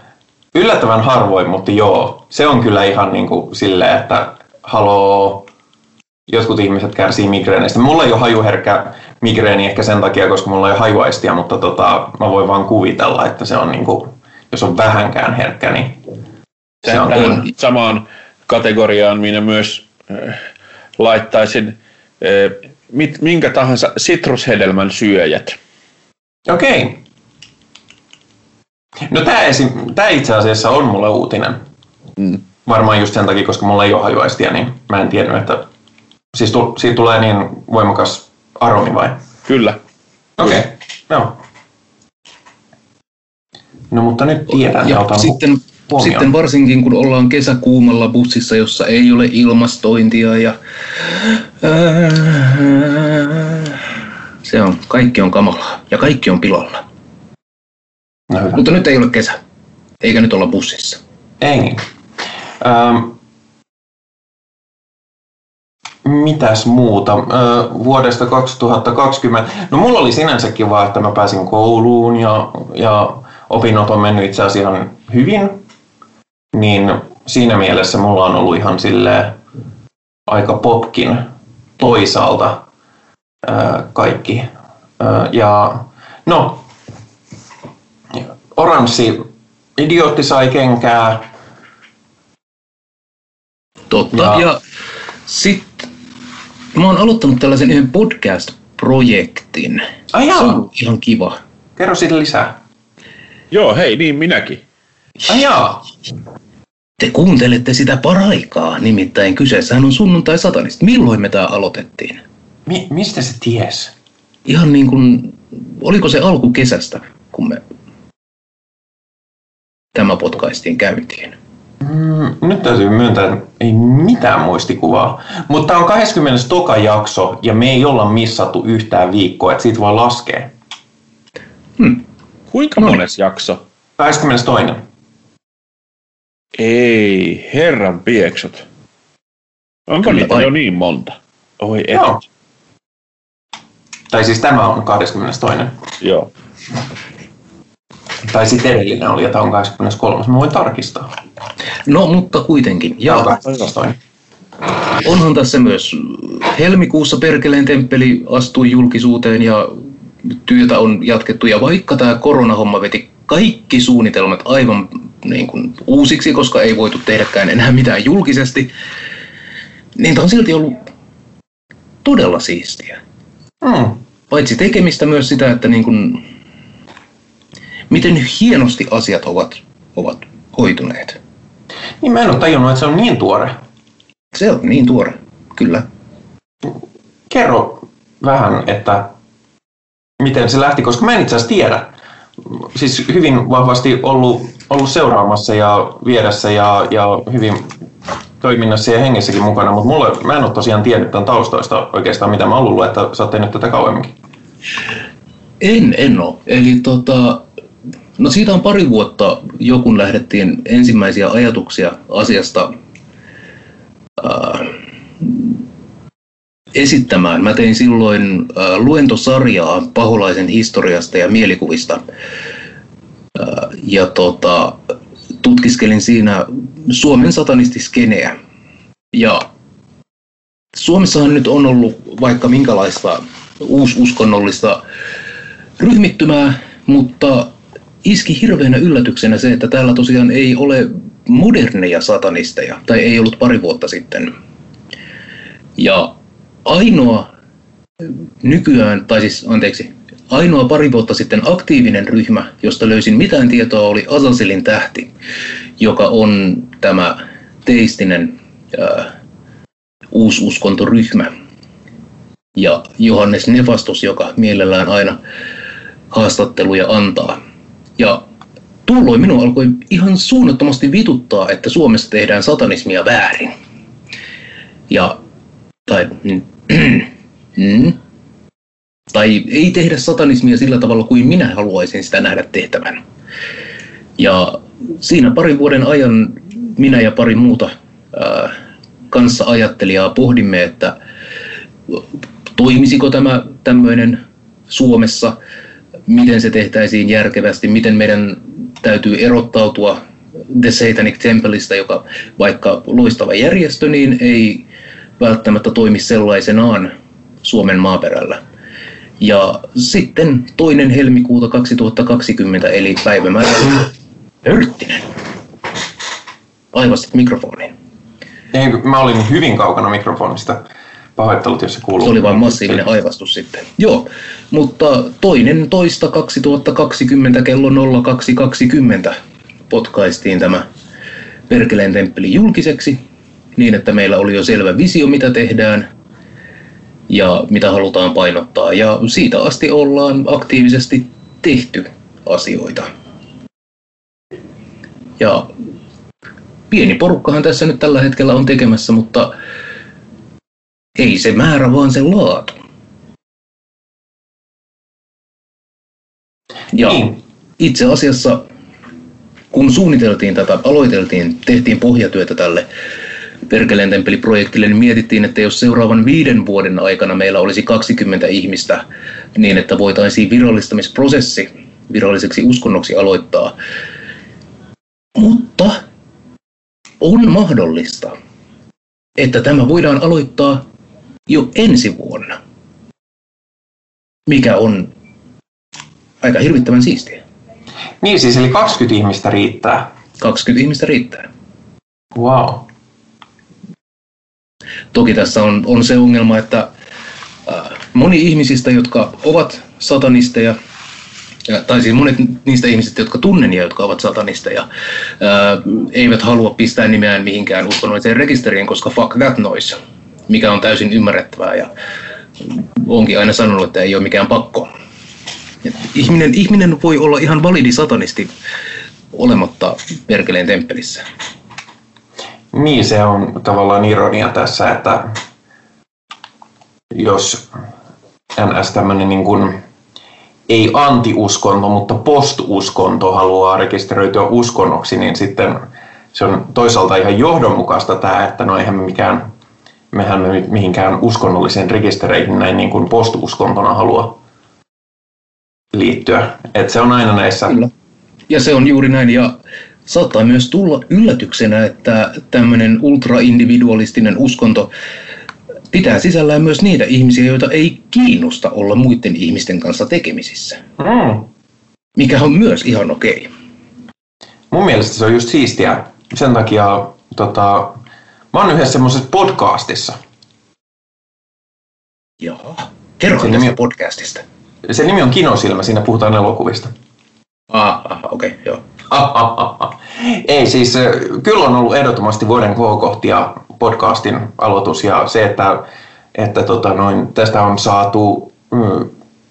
Yllättävän harvoin, mutta joo. Se on kyllä ihan niin kuin silleen, että haloo, jotkut ihmiset kärsii migreenistä. Mulla ei ole hajuherkkä migreeni ehkä sen takia, koska mulla ei ole hajuaistia, mutta tota, mä voin vaan kuvitella, että se on niin kuin, jos on vähänkään herkkä, niin se on Tähän samaan kategoriaan minä myös äh, laittaisin äh, mit, minkä tahansa sitrushedelmän syöjät. Okei. No tämä, tämä itse asiassa on mulle uutinen. Mm. Varmaan just sen takia, koska mulla ei ole hajuaistia, niin mä en tiennyt, että siis tu, siitä tulee niin voimakas aromi vai? Kyllä. Okei, okay. joo. No mutta nyt tiedän ja Ja sitten, huomioon. sitten varsinkin kun ollaan kesäkuumalla bussissa, jossa ei ole ilmastointia ja se on, kaikki on kamalaa ja kaikki on pilalla. No hyvä. Mutta nyt ei ole kesä, eikä nyt olla bussissa. Ei niin. Ähm, mitäs muuta? Äh, vuodesta 2020. No mulla oli sinänsä kiva, että mä pääsin kouluun ja, ja opinnot on mennyt itse asiassa ihan hyvin. Niin siinä mielessä mulla on ollut ihan silleen aika popkin toisaalta ää, kaikki. Ää, ja no, oranssi idiootti sai kenkää. Totta. Ja, ja sitten mä oon aloittanut tällaisen yhden podcast-projektin. Ai Se jaa, on ihan kiva. kerro siitä lisää. Joo, hei, niin minäkin. Ai jaa, Te kuuntelette sitä paraikaa, nimittäin kyseessähän on sunnuntai satanist. Milloin me tää aloitettiin? Mi- mistä se ties? Ihan niin kuin, oliko se alkukesästä, kun me tämä podcaistiin käyntiin? Mm, nyt täytyy myöntää, että ei mitään muistikuvaa. Mutta tämä on 20. toka jakso ja me ei olla missattu yhtään viikkoa, että siitä voi laskea. Hmm. Kuinka No mones jakso? 22. Ei, herran pieksut. Onko Kyllä niitä vai? jo niin monta? Oi et. Joo. Tai siis tämä on 22. Joo. Tai sitten edellinen oli, tämä on 23. Mä voin tarkistaa. No, mutta kuitenkin. Ja 22. onhan tässä myös helmikuussa Perkeleen temppeli astui julkisuuteen ja työtä on jatkettu. Ja vaikka tämä koronahomma veti kaikki suunnitelmat aivan niin kuin uusiksi, koska ei voitu tehdäkään enää mitään julkisesti, niin tämä on silti ollut todella siistiä. Mm. Paitsi tekemistä myös sitä, että niin kuin, miten hienosti asiat ovat, ovat hoituneet. Niin mä en ole tajunnut, että se on niin tuore. Se on niin tuore, kyllä. Kerro vähän, että miten se lähti, koska mä en itse asiassa tiedä. Siis hyvin vahvasti ollut, ollut seuraamassa ja viedessä ja, ja hyvin toiminnassa ja hengessäkin mukana, mutta mulle, mä en ole tosiaan tiennyt tämän taustoista oikeastaan, mitä mä oon luullut, että sä oot tehnyt tätä kauemminkin. En, en ole. Eli tota, no siitä on pari vuotta jo, kun lähdettiin ensimmäisiä ajatuksia asiasta ää, esittämään. Mä tein silloin ää, luentosarjaa paholaisen historiasta ja mielikuvista. Ää, ja tota, tutkiskelin siinä Suomen satanistiskeneä. Ja Suomessahan nyt on ollut vaikka minkälaista uususkonnollista ryhmittymää, mutta iski hirveänä yllätyksenä se, että täällä tosiaan ei ole moderneja satanisteja, tai ei ollut pari vuotta sitten. Ja ainoa nykyään, tai siis anteeksi, ainoa pari vuotta sitten aktiivinen ryhmä, josta löysin mitään tietoa, oli Azazelin tähti, joka on tämä teistinen ää, uususkontoryhmä. Ja Johannes Nefastos, joka mielellään aina haastatteluja antaa. Ja tuolloin minua alkoi ihan suunnattomasti vituttaa, että Suomessa tehdään satanismia väärin. Ja, tai, [CLEARS THROAT] mm, tai ei tehdä satanismia sillä tavalla kuin minä haluaisin sitä nähdä tehtävän. Ja siinä parin vuoden ajan minä ja pari muuta ää, kanssa ajattelijaa pohdimme, että toimisiko tämä tämmöinen Suomessa, miten se tehtäisiin järkevästi, miten meidän täytyy erottautua The Satanic Templeista, joka vaikka loistava järjestö, niin ei välttämättä toimi sellaisenaan Suomen maaperällä. Ja sitten toinen helmikuuta 2020, eli päivämäärä Örttinen. Aivastit mikrofoniin. Ei, mä olin hyvin kaukana mikrofonista. Pahoittelut, jos se kuuluu. Se oli vain massiivinen aivastus sitten. Joo, mutta toinen toista 2020 kello 0220 potkaistiin tämä Perkeleen temppeli julkiseksi niin, että meillä oli jo selvä visio, mitä tehdään ja mitä halutaan painottaa. Ja siitä asti ollaan aktiivisesti tehty asioita. Ja pieni porukkahan tässä nyt tällä hetkellä on tekemässä, mutta ei se määrä, vaan se laatu. Ja Niin. itse asiassa, kun suunniteltiin tätä, aloiteltiin, tehtiin pohjatyötä tälle Perkeleen temppeliprojektille, niin mietittiin, että jos seuraavan viiden vuoden aikana meillä olisi 20 ihmistä, niin että voitaisiin virallistamisprosessi viralliseksi uskonnoksi aloittaa. Mutta on mahdollista, että tämä voidaan aloittaa jo ensi vuonna, mikä on aika hirvittävän siistiä. Niin siis, eli 20 ihmistä riittää. 20 ihmistä riittää. Wow. Toki tässä on, on se ongelma, että äh, moni ihmisistä, jotka ovat satanisteja, ja, tai siis monet niistä ihmisistä, jotka tunnen ja jotka ovat satanisteja, ää, eivät halua pistää nimeään mihinkään uskonnolliseen rekisteriin, koska fuck that noise, mikä on täysin ymmärrettävää ja onkin aina sanonut, että ei ole mikään pakko. Ihminen, ihminen voi olla ihan validi satanisti olematta perkeleen temppelissä. Niin, se on tavallaan ironia tässä, että jos NS tämmöinen niin kuin ei antiuskonto, mutta postuskonto haluaa rekisteröityä uskonnoksi, niin sitten se on toisaalta ihan johdonmukaista tämä, että no eihän me mikään, mehän me mihinkään uskonnolliseen rekistereihin näin niin kuin postuskontona halua liittyä. Et se on aina näissä... Kyllä. Ja se on juuri näin, ja saattaa myös tulla yllätyksenä, että tämmöinen ultraindividualistinen uskonto pitää sisällään myös niitä ihmisiä, joita ei kiinnosta olla muiden ihmisten kanssa tekemisissä. Mm. Mikä on myös ihan okei. Mun mielestä se on just siistiä. Sen takia tota, mä oon yhdessä semmoisessa podcastissa. Joo. Kerro Se nimi- podcastista. Se nimi on Kinosilmä, siinä puhutaan elokuvista. Ah, ah okei, okay, joo. Ei siis, äh, kyllä on ollut ehdottomasti vuoden kohokohtia podcastin aloitus ja se, että, että tota noin, tästä on saatu mm,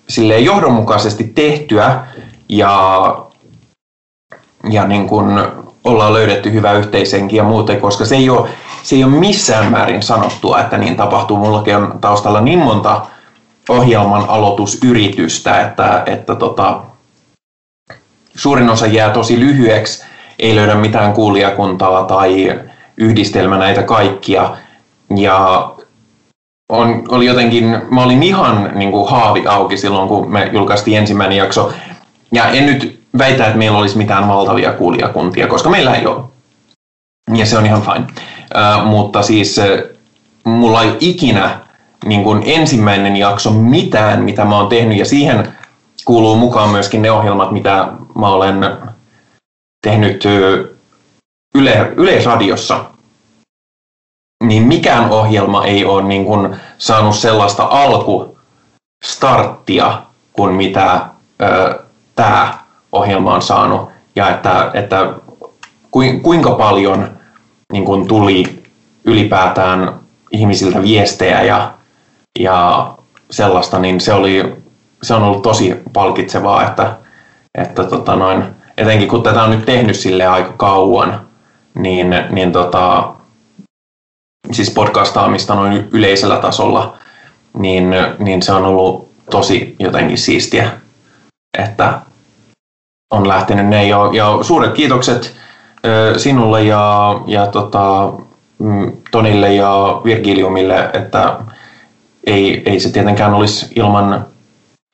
silleen johdonmukaisesti tehtyä ja, ja niin kuin ollaan löydetty hyvä yhteisenkin ja muuten, koska se ei, ole, se ei ole missään määrin sanottua, että niin tapahtuu. Mullakin on taustalla niin monta ohjelman aloitusyritystä, että, että tota, suurin osa jää tosi lyhyeksi, ei löydä mitään kuulijakuntaa tai yhdistelmä näitä kaikkia. Ja on, oli jotenkin, mä olin ihan niin kuin haavi auki silloin, kun me julkaistiin ensimmäinen jakso. Ja en nyt väitä, että meillä olisi mitään valtavia kuulijakuntia, koska meillä ei ole. Ja se on ihan fine. Mutta siis mulla ei ikinä niin kuin ensimmäinen jakso mitään, mitä mä oon tehnyt, ja siihen kuuluu mukaan myöskin ne ohjelmat, mitä mä olen tehnyt yle, Yleisradiossa. Niin mikään ohjelma ei ole niin kuin saanut sellaista alkustarttia kuin mitä tämä ohjelma on saanut. Ja että, että kuin- kuinka paljon niin kuin tuli ylipäätään ihmisiltä viestejä ja, ja sellaista, niin se, oli, se on ollut tosi palkitsevaa, että, että tota noin, etenkin kun tätä on nyt tehnyt sille aika kauan, niin, niin tota, siis podcastaamista noin yleisellä tasolla, niin, niin se on ollut tosi jotenkin siistiä, että on lähtenyt ne. Ja, ja suuret kiitokset sinulle ja, ja tota, mm, Tonille ja Virgiliumille, että ei, ei se tietenkään olisi ilman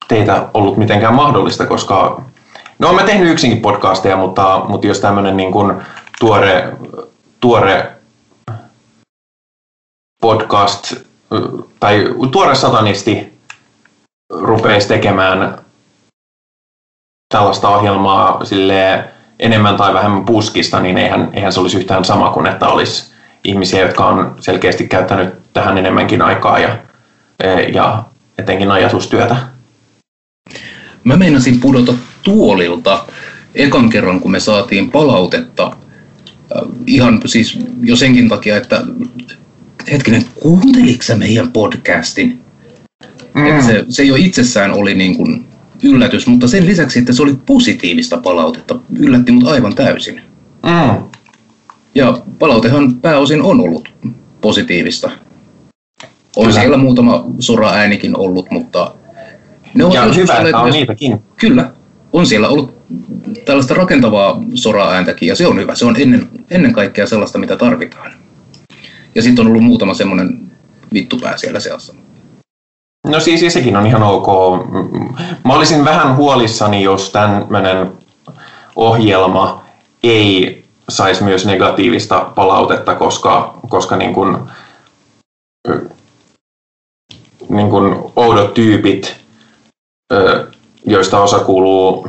teitä ollut mitenkään mahdollista, koska no mä tehnyt yksinkin podcasteja, mutta, mutta jos tämmöinen niin kuin tuore, tuore podcast tai tuore satanisti rupeisi tekemään tällaista ohjelmaa sille enemmän tai vähemmän puskista, niin eihän, eihän se olisi yhtään sama kuin, että olisi ihmisiä, jotka on selkeästi käyttänyt tähän enemmänkin aikaa ja, ja etenkin ajatustyötä. Mä meinasin pudota tuolilta ekan kerran, kun me saatiin palautetta. Äh, Ihan siis jo senkin takia, että hetkinen, kuunteliko sä meidän podcastin? Mm. Että se, se jo itsessään oli niin kuin yllätys, mutta sen lisäksi, että se oli positiivista palautetta, yllätti mut aivan täysin. Mm. Ja palautehan pääosin on ollut positiivista. On Kyllä. siellä muutama sora-äänikin ollut, mutta ne ovat Ja joskus hyvä, että on myös- niitäkin. Kyllä, on siellä ollut tällaista rakentavaa sora-ääntäkin ja se on hyvä. Se on ennen, ennen kaikkea sellaista, mitä tarvitaan. Ja sitten on ollut muutama semmoinen vittupää siellä seassa. No siis sekin on ihan ok. Mä olisin vähän huolissani, jos tämmöinen ohjelma ei saisi myös negatiivista palautetta, koska, koska niin kuin, niin kuin oudot tyypit, joista osa kuuluu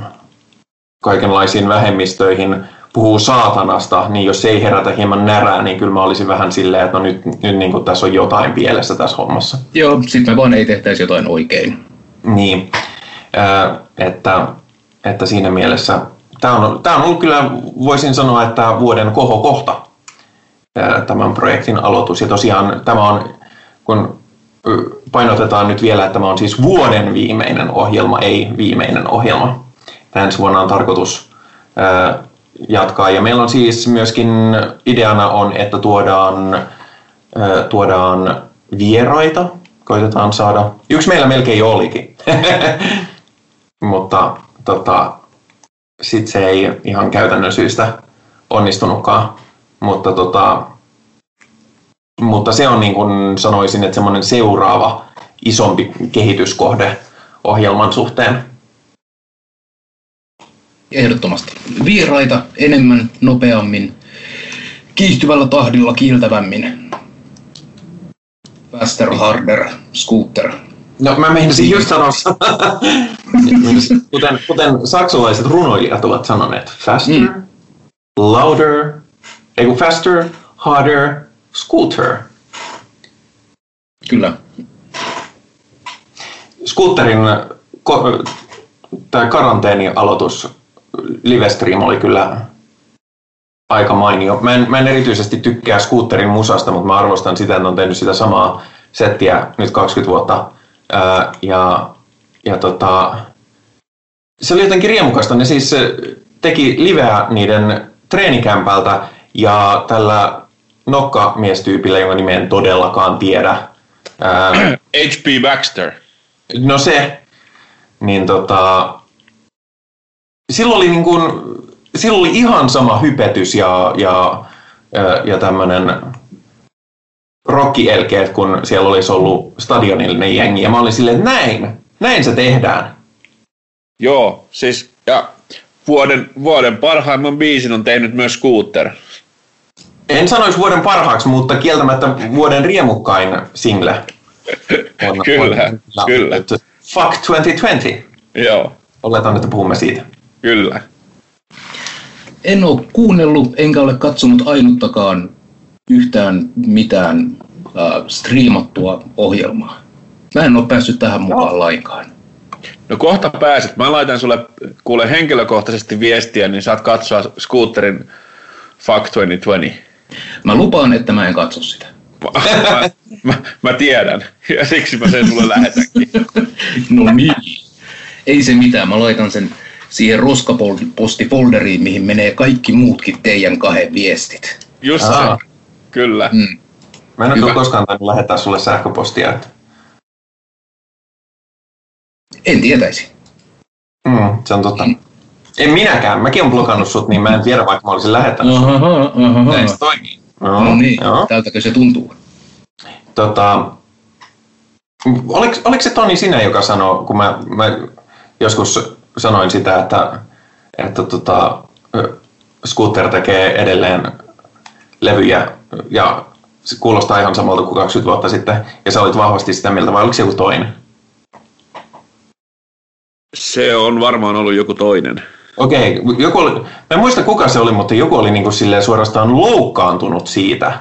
kaikenlaisiin vähemmistöihin, puhuu saatanasta, niin jos se ei herätä hieman närää, niin kyllä mä olisin vähän silleen, että no nyt, nyt niin kuin tässä on jotain pielessä tässä hommassa. Joo, sitten me vaan ei tehtäisi jotain oikein. Niin, että, että siinä mielessä tämä on, tämä on ollut kyllä, voisin sanoa, että vuoden kohokohta tämän projektin aloitus. Ja tosiaan tämä on, kun painotetaan nyt vielä, että tämä on siis vuoden viimeinen ohjelma, ei viimeinen ohjelma. Ensi vuonna on tarkoitus jatkaa. Ja meillä on siis myöskin ideana on, että tuodaan, tuodaan vieraita, koitetaan saada. Yksi meillä melkein olikin, [LAUGHS] mutta tota, sitten se ei ihan käytännön syystä onnistunutkaan. Mutta, tota, mutta se on niin kuin sanoisin, että semmoinen seuraava isompi kehityskohde ohjelman suhteen. Ehdottomasti. Vieraita enemmän, nopeammin, kiihtyvällä tahdilla, kiiltävämmin. Faster, harder, scooter. No mä meinasin just sanoa, [LAUGHS] kuten, kuten saksalaiset runoilijat ovat sanoneet, faster, mm. louder, ei kun faster, harder, scooter. Kyllä. Scooterin ko- tämä karanteenialoitus livestream oli kyllä aika mainio. Mä en, mä en erityisesti tykkää Scooterin musasta, mutta mä arvostan sitä, että on tehnyt sitä samaa settiä nyt 20 vuotta. Ää, ja ja tota, se oli jotenkin riemukasta. Ne siis teki liveä niiden treenikämpältä ja tällä nokkamiestyypillä, jonka nimen en todellakaan tiedä. Ää, H.P. Baxter. No se, niin tota, silloin oli, niin kuin, silloin oli ihan sama hypetys ja, ja, ja, ja tämmöinen rockielkeet, kun siellä olisi ollut stadionillinen jengi. Ja mä olin silleen, että näin, näin se tehdään. Joo, siis ja vuoden, vuoden parhaimman biisin on tehnyt myös Scooter. En sanoisi vuoden parhaaksi, mutta kieltämättä vuoden riemukkain single. On, [LAUGHS] kyllä, on, kyllä. Fuck 2020. Joo. Oletan, että puhumme siitä. Kyllä. En ole kuunnellut enkä ole katsonut ainuttakaan yhtään mitään äh, striimattua ohjelmaa. Mä en ole päässyt tähän mukaan no. lainkaan. No kohta pääset. Mä laitan sulle kuule henkilökohtaisesti viestiä, niin saat katsoa Scooterin Fuck 2020. Mä lupaan, että mä en katso sitä. mä, mä, mä tiedän, ja siksi mä sen sulle lähetänkin. [LAUGHS] no niin. Ei se mitään, mä laitan sen siihen roskapostifolderiin, mihin menee kaikki muutkin teidän kahden viestit. Just se, kyllä. Mm. Mä en ole koskaan tainnut lähettää sulle sähköpostia. Että... En tietäisi. Mm, se on totta. Mm. En minäkään. Mäkin olen blokannut sut, niin mä en tiedä, vaikka mä olisin lähettänyt sut. Näin se toimii. No, no niin, joo. tältäkö se tuntuu? Tota, oliko, oliko se Toni sinä, joka sanoi, kun mä, mä joskus sanoin sitä, että, että tota, Scooter tekee edelleen levyjä ja se kuulostaa ihan samalta kuin 20 vuotta sitten, ja sä olit vahvasti sitä mieltä, vai oliko se joku toinen? Se on varmaan ollut joku toinen. Okei, okay, joku oli, mä en muista kuka se oli, mutta joku oli niin kuin silleen suorastaan loukkaantunut siitä,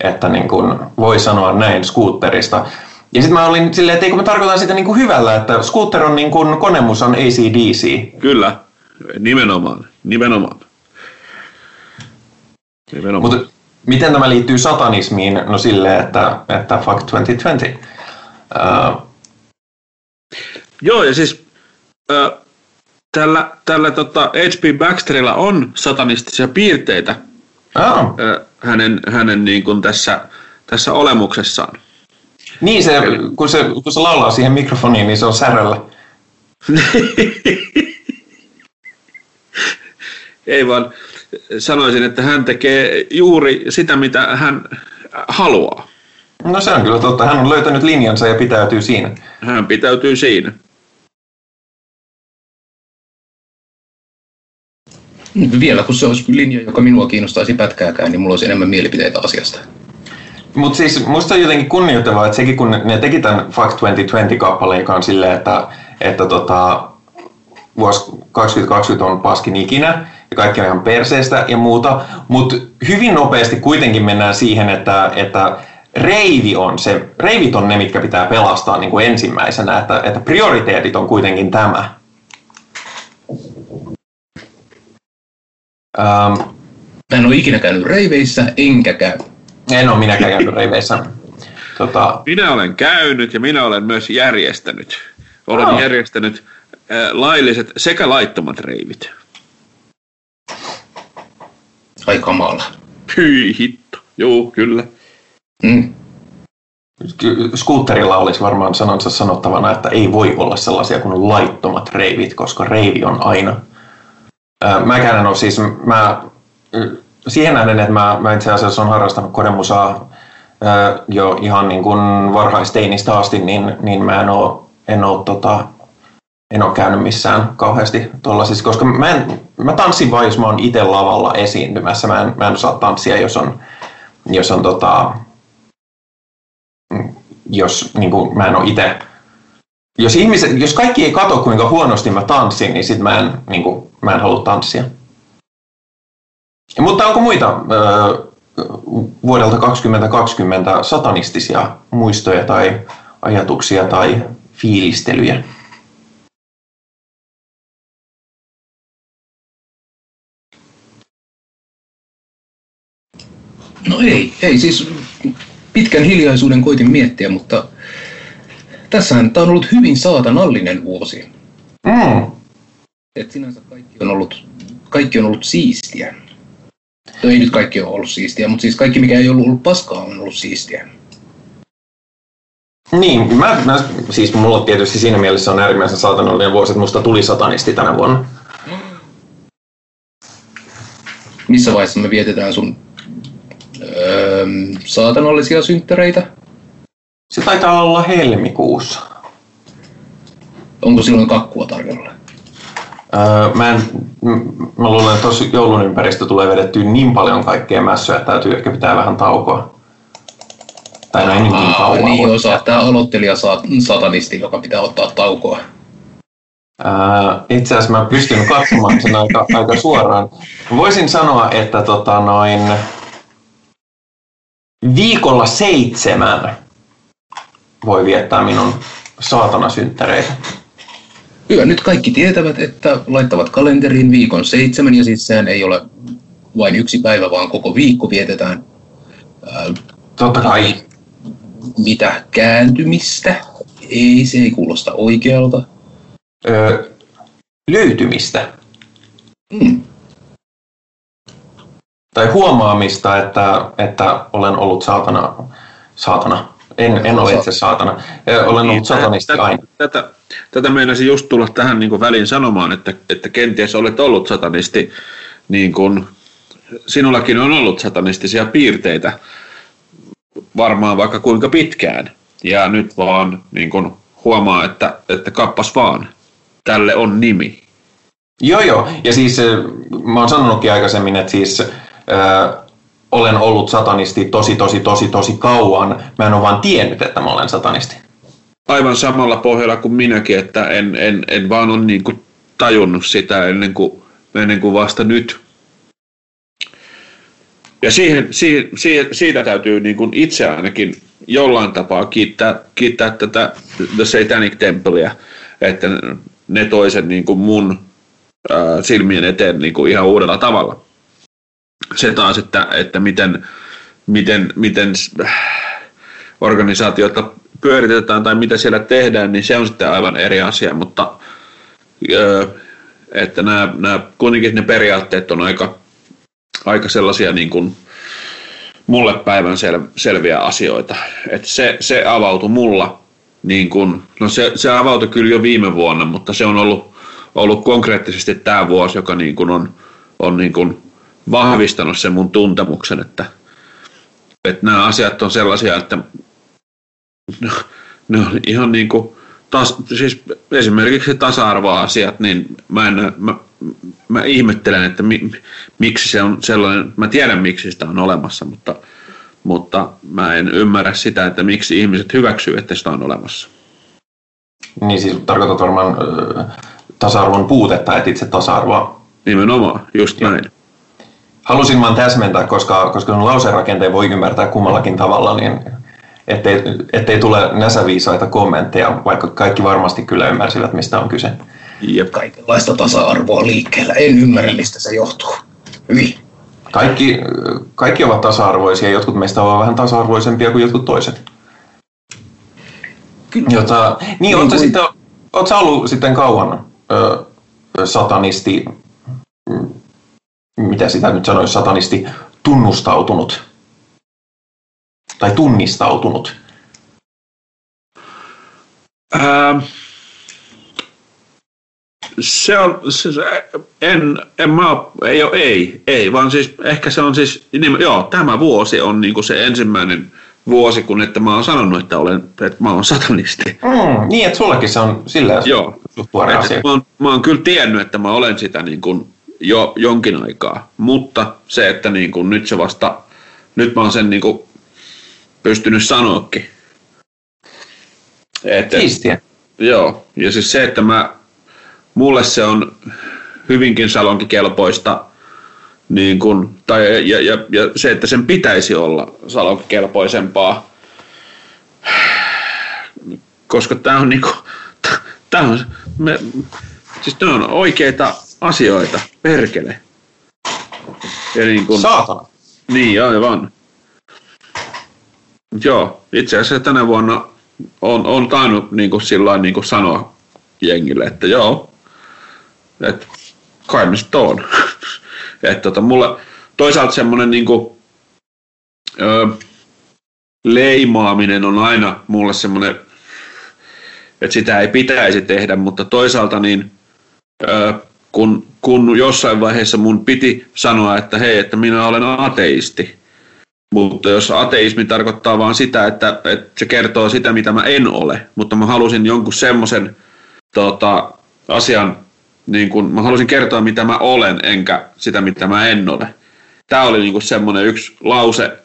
että niin kuin voi sanoa näin scooterista. Ja sitten mä olin silleen, että eikö mä tarkoitan sitä niin kuin hyvällä, että scooter on niin kuin konemus on ACDC. Kyllä, nimenomaan, nimenomaan. nimenomaan. Mutta miten tämä liittyy satanismiin? No silleen, että, että fuck 2020. Uh, Joo, ja siis uh, tällä, tällä tota, H.P. Baxterilla on satanistisia piirteitä oh. hänen, hänen niin kuin tässä, tässä olemuksessaan. Niin, se, kun, se, kun se laulaa siihen mikrofoniin, niin se on säröllä. [LAUGHS] Ei vaan sanoisin, että hän tekee juuri sitä, mitä hän haluaa. No se on kyllä totta. Hän on löytänyt linjansa ja pitäytyy siinä. Hän pitäytyy siinä. Vielä kun se olisi linja, joka minua kiinnostaisi pätkääkään, niin mulla olisi enemmän mielipiteitä asiasta. Mutta siis musta on jotenkin kunnioittavaa, että sekin kun ne teki tämän Fact 2020-kappaleen, joka on silleen, että, että tota, vuosi 2020 on paskin ikinä ja kaikki on ihan perseestä ja muuta, mutta hyvin nopeasti kuitenkin mennään siihen, että, että reivi on se, reivit on ne, mitkä pitää pelastaa niin kuin ensimmäisenä, että, että prioriteetit on kuitenkin tämä. Ähm, Mä en ole ikinä käynyt reiveissä, enkä käy. En ole minäkään käynyt reiveissä. Tota... Minä olen käynyt ja minä olen myös järjestänyt. Olen oh. järjestänyt äh, lailliset sekä laittomat reivit. Ai kamala. Hyi hitto. Joo, kyllä. Mm. Skuutterilla olisi varmaan sanansa sanottavana, että ei voi olla sellaisia kuin laittomat reivit, koska reivi on aina. Mäkään en ole siis, mä, siihen nähden, että mä, mä itse asiassa olen harrastanut kodemusaa jo ihan niin kuin varhaisteinistä asti, niin, niin mä en ole, en ole, tota, en ole käynyt missään kauheasti siis, koska mä, en, mä tanssin vain, jos mä oon itse lavalla esiintymässä. Mä en, mä en osaa tanssia, jos on, jos on tota, jos niin kuin, mä en ole itse jos, ihmiset, jos kaikki ei katso, kuinka huonosti mä tanssin, niin sit mä en, niin kuin, mä en halua tanssia. Mutta onko muita öö, vuodelta 2020 satanistisia muistoja tai ajatuksia tai fiilistelyjä? No ei, ei siis pitkän hiljaisuuden koitin miettiä, mutta tässähän tämä on ollut hyvin saatanallinen vuosi. Mm. Et sinänsä kaikki on ollut, kaikki on ollut siistiä. No ei nyt kaikki ole ollut siistiä, mutta siis kaikki mikä ei ollut, ollut paskaa on ollut siistiä. Niin, mä, mä, siis mulla tietysti siinä mielessä on äärimmäisen saatanallinen vuosi, että musta tuli satanisti tänä vuonna. Missä vaiheessa me vietetään sun öö, saatanallisia synttäreitä? Se taitaa olla helmikuussa. Onko silloin kakkua tarjolla? Öö, mä, en, mä luulen, että tuossa joulun ympäristö tulee vedettyä niin paljon kaikkea mässyä, että täytyy ehkä pitää vähän taukoa. Tai näin niin kauan. Niin osa, tämä aloittelija satanisti, joka pitää ottaa taukoa. Öö, itse asiassa mä pystyn katsomaan sen aika, aika suoraan. Voisin sanoa, että tota noin, viikolla seitsemän voi viettää minun saatana synttäreitä. Hyvä, nyt kaikki tietävät, että laittavat kalenteriin viikon seitsemän ja siis sehän ei ole vain yksi päivä, vaan koko viikko vietetään. Ää, Totta kai. Mitä kääntymistä? Ei, se ei kuulosta oikealta. Öö, löytymistä. Mm. Tai huomaamista, että, että olen ollut saatana, saatana en, en ole itse saatana. Olen ollut niin, satanisti tätä, aina. Tätä, tätä meinasin just tulla tähän niin väliin sanomaan, että, että kenties olet ollut satanisti, niin kuin sinullakin on ollut satanistisia piirteitä varmaan vaikka kuinka pitkään. Ja nyt vaan niin kuin huomaa, että, että kappas vaan, tälle on nimi. Joo, joo. Ja siis mä oon sanonutkin aikaisemmin, että siis olen ollut satanisti tosi, tosi, tosi, tosi kauan. Mä en ole vaan tiennyt, että mä olen satanisti. Aivan samalla pohjalla kuin minäkin, että en, en, en vaan ole niin kuin tajunnut sitä ennen kuin, ennen kuin vasta nyt. Ja siihen, siihen, siihen, siitä täytyy niin kuin itse ainakin jollain tapaa kiittää, kiittää tätä The Satanic Templea, että ne toisen niin kuin mun ää, silmien eteen niin kuin ihan uudella tavalla se taas, että, että miten, miten, miten organisaatiota pyöritetään tai mitä siellä tehdään, niin se on sitten aivan eri asia, mutta että nämä, nämä, kuitenkin ne periaatteet on aika, aika sellaisia niin kuin mulle päivän sel, selviä asioita. Että se, se avautui mulla, niin kuin, no se, se avautui kyllä jo viime vuonna, mutta se on ollut, ollut konkreettisesti tämä vuosi, joka niin kuin on, on niin kuin vahvistanut sen mun tuntemuksen, että, että nämä asiat on sellaisia, että ne, ne on ihan niin kuin, tas, siis esimerkiksi tasa-arvoasiat, niin mä en, mä, mä ihmettelen, että mi, miksi se on sellainen, mä tiedän miksi sitä on olemassa, mutta, mutta mä en ymmärrä sitä, että miksi ihmiset hyväksyy, että sitä on olemassa. Niin siis tarkoitat varmaan ö, tasa-arvon puutetta, et itse tasa-arvoa. Nimenomaan, just Joo. näin. Halusin vaan täsmentää, koska, koska lauserakenteen voi ymmärtää kummallakin tavalla, niin ettei, ettei tule näsäviisaita kommentteja, vaikka kaikki varmasti kyllä ymmärsivät, mistä on kyse. Jep. Kaikenlaista tasa-arvoa liikkeellä. En ymmärrä, mistä se johtuu. Hyvin. Kaikki, kaikki ovat tasa-arvoisia, jotkut meistä ovat vähän tasa-arvoisempia kuin jotkut toiset. Kyllä. Jota, niin, niin oletko, kuin... sitten, oletko ollut sitten kauan ö, satanisti, mitä sitä nyt sanoisi, satanisti tunnustautunut? Tai tunnistautunut? Ähm, se on, se, en, en mä, ei ole, ei, ei, vaan siis ehkä se on siis, niin, joo, tämä vuosi on niin kuin se ensimmäinen vuosi, kun että mä oon sanonut, että, olen, että mä oon satanisti. Mm, niin, että sullekin se on silleen joo, tuore asia. Mä oon, mä oon kyllä tiennyt, että mä olen sitä niin kuin jo jonkin aikaa, mutta se, että niin kuin nyt se vasta, nyt mä oon sen niin kuin pystynyt sanoakin. Että, Siistiä. Joo, ja siis se, että mä mulle se on hyvinkin salonkikelpoista, niin kun, tai, ja, ja, ja, se, että sen pitäisi olla salonkikelpoisempaa, koska tämä on niinku, tää on, me, siis on oikeita asioita, perkele. Ja niin kun, Saatana. Niin, aivan. Joo, itse asiassa tänä vuonna on, on tainnut niin kuin, sillä niin kuin sanoa jengille, että joo, että kai me sitten on. [LAUGHS] että tota, mulla toisaalta semmoinen niinku, ö, leimaaminen on aina mulle semmoinen, että sitä ei pitäisi tehdä, mutta toisaalta niin ö, kun, kun jossain vaiheessa mun piti sanoa, että hei, että minä olen ateisti, mutta jos ateismi tarkoittaa vaan sitä, että, että se kertoo sitä, mitä mä en ole, mutta mä halusin jonkun semmoisen tota, asian niin kun, mä halusin kertoa, mitä mä olen, enkä sitä, mitä mä en ole. Tämä oli niin semmoinen yksi lause,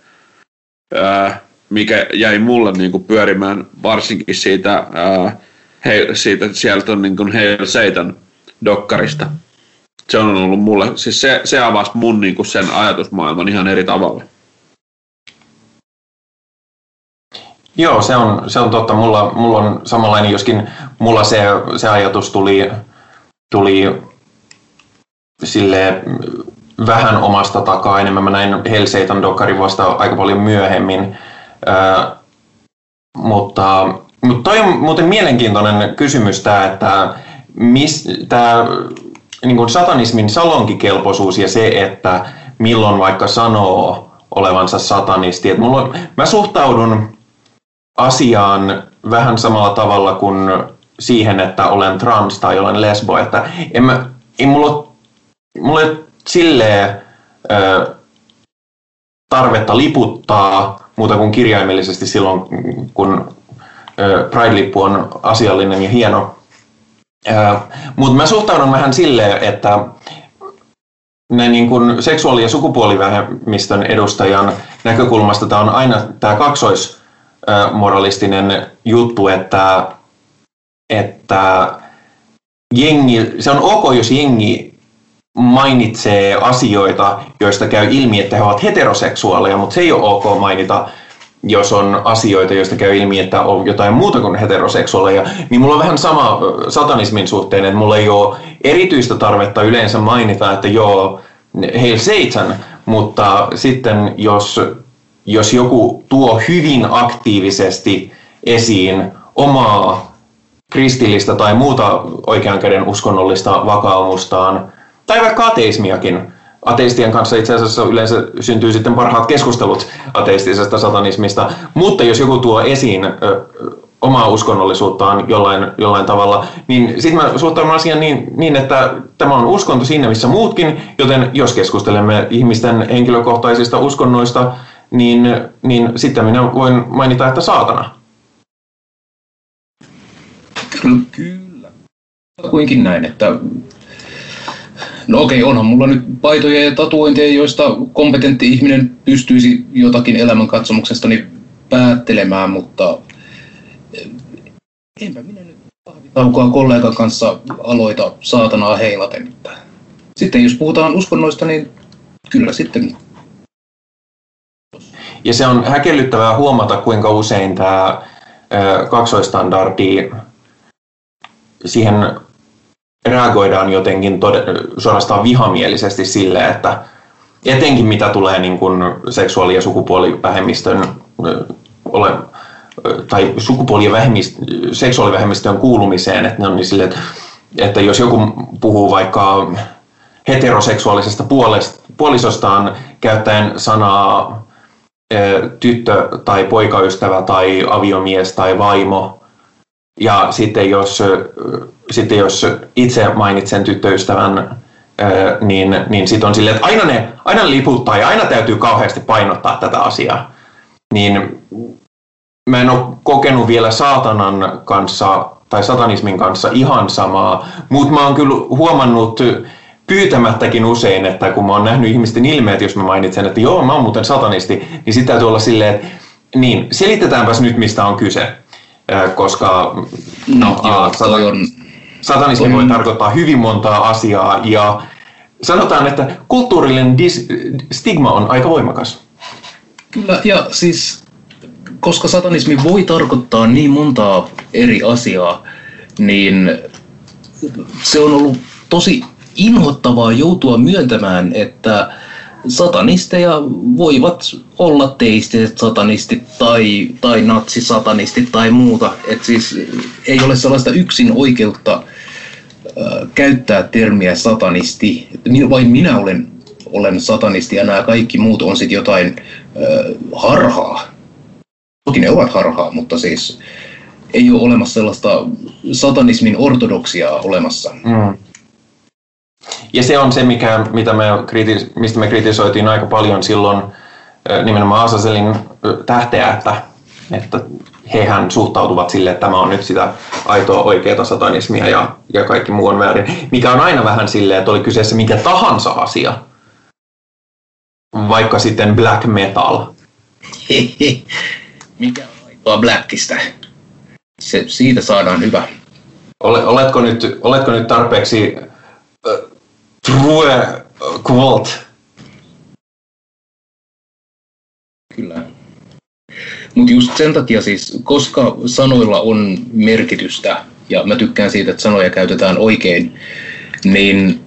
ää, mikä jäi mulle niin pyörimään varsinkin siitä, ää, he, siitä sieltä on niin kuin Hail Satan dokkarista. Se on ollut mulle, siis se, se avasi mun niin kuin sen ajatusmaailman ihan eri tavalla. Joo, se on, se on totta. Mulla, mulla on samanlainen, joskin mulla se, se ajatus tuli tuli sille vähän omasta takaa enemmän. Mä näin Helseitan Dokkarin vasta aika paljon myöhemmin. Ää, mutta, mutta toi on muuten mielenkiintoinen kysymys tämä, että tämä niin kuin satanismin salonkikelpoisuus ja se, että milloin vaikka sanoo olevansa satanisti. Et mulla on, mä suhtaudun asiaan vähän samalla tavalla kuin siihen, että olen trans tai olen lesbo, että en mä, ei mulla, mulla ei silleen ö, tarvetta liputtaa muuta kuin kirjaimellisesti silloin, kun Pride-lippu on asiallinen ja hieno. Mutta mä suhtaudun vähän silleen, että ne niin kun seksuaali- ja sukupuolivähemmistön edustajan näkökulmasta tämä on aina tämä kaksoismoralistinen juttu, että että jengi, se on ok, jos jengi mainitsee asioita, joista käy ilmi, että he ovat heteroseksuaaleja, mutta se ei ole ok mainita, jos on asioita, joista käy ilmi, että on jotain muuta kuin heteroseksuaaleja, niin mulla on vähän sama satanismin suhteen, että mulla ei ole erityistä tarvetta yleensä mainita, että joo, heil seitsemän, mutta sitten jos, jos joku tuo hyvin aktiivisesti esiin omaa kristillistä tai muuta oikean käden uskonnollista vakaumustaan, tai vaikka ateismiakin. Ateistien kanssa itse asiassa yleensä syntyy sitten parhaat keskustelut ateistisesta satanismista, mutta jos joku tuo esiin omaa uskonnollisuuttaan jollain, jollain tavalla, niin sitten mä suhtaudun asiaan niin, niin, että tämä on uskonto siinä missä muutkin, joten jos keskustelemme ihmisten henkilökohtaisista uskonnoista, niin, niin sitten minä voin mainita, että saatana. Kyllä. Kuinkin näin, että No okei, onhan mulla nyt paitoja ja tatuointeja, joista kompetentti ihminen pystyisi jotakin elämänkatsomuksestani päättelemään, mutta eh, enpä minä nyt kahvitaukoa kollegan kanssa aloita saatanaa heilaten. Sitten jos puhutaan uskonnoista, niin kyllä sitten ja se on häkellyttävää huomata, kuinka usein tämä kaksoistandardi, siihen reagoidaan jotenkin tod- suorastaan vihamielisesti sille, että etenkin mitä tulee niin kuin seksuaali- ja sukupuolivähemmistön ole, tai sukupuoli- ja vähemmist, seksuaalivähemmistön kuulumiseen, että ne on niin sille, että, että jos joku puhuu vaikka heteroseksuaalisesta puolesta, puolisostaan käyttäen sanaa tyttö tai poikaystävä tai aviomies tai vaimo. Ja sitten jos, sitten jos itse mainitsen tyttöystävän, niin, niin sitten on silleen, että aina ne aina liputtaa ja aina täytyy kauheasti painottaa tätä asiaa. Niin mä en ole kokenut vielä saatanan kanssa tai satanismin kanssa ihan samaa, mutta mä oon kyllä huomannut pyytämättäkin usein, että kun mä oon nähnyt ihmisten ilmeet, jos mä mainitsen, että joo, mä oon muuten satanisti, niin sitten täytyy olla silleen, että niin, selitetäänpäs nyt, mistä on kyse. Koska no, joo, sata, on, satanismi on... voi tarkoittaa hyvin montaa asiaa ja sanotaan, että kulttuurillinen dis, stigma on aika voimakas. Kyllä, ja siis koska satanismi voi tarkoittaa niin montaa eri asiaa, niin se on ollut tosi inhottavaa joutua myöntämään, että satanisteja voivat olla teistiset satanistit tai, tai natsisatanistit tai muuta. Et siis ei ole sellaista yksin oikeutta äh, käyttää termiä satanisti. Vain minä olen, olen satanisti ja nämä kaikki muut on sitten jotain äh, harhaa. Toki ne ovat harhaa, mutta siis ei ole olemassa sellaista satanismin ortodoksiaa olemassa. Mm. Ja se on se, mikä, mitä me kritis, mistä me kritisoitiin aika paljon silloin nimenomaan Asaselin tähteä, että, että hehän suhtautuvat sille, että tämä on nyt sitä aitoa oikeaa satanismia ja, ja kaikki muu on väärin. Mikä on aina vähän silleen, että oli kyseessä mikä tahansa asia, vaikka sitten black metal. [LAUGHS] mikä on aitoa blackista? Se, siitä saadaan hyvä. Oletko nyt, oletko nyt tarpeeksi True quote. Kyllä. Mutta just sen takia siis, koska sanoilla on merkitystä, ja mä tykkään siitä, että sanoja käytetään oikein, niin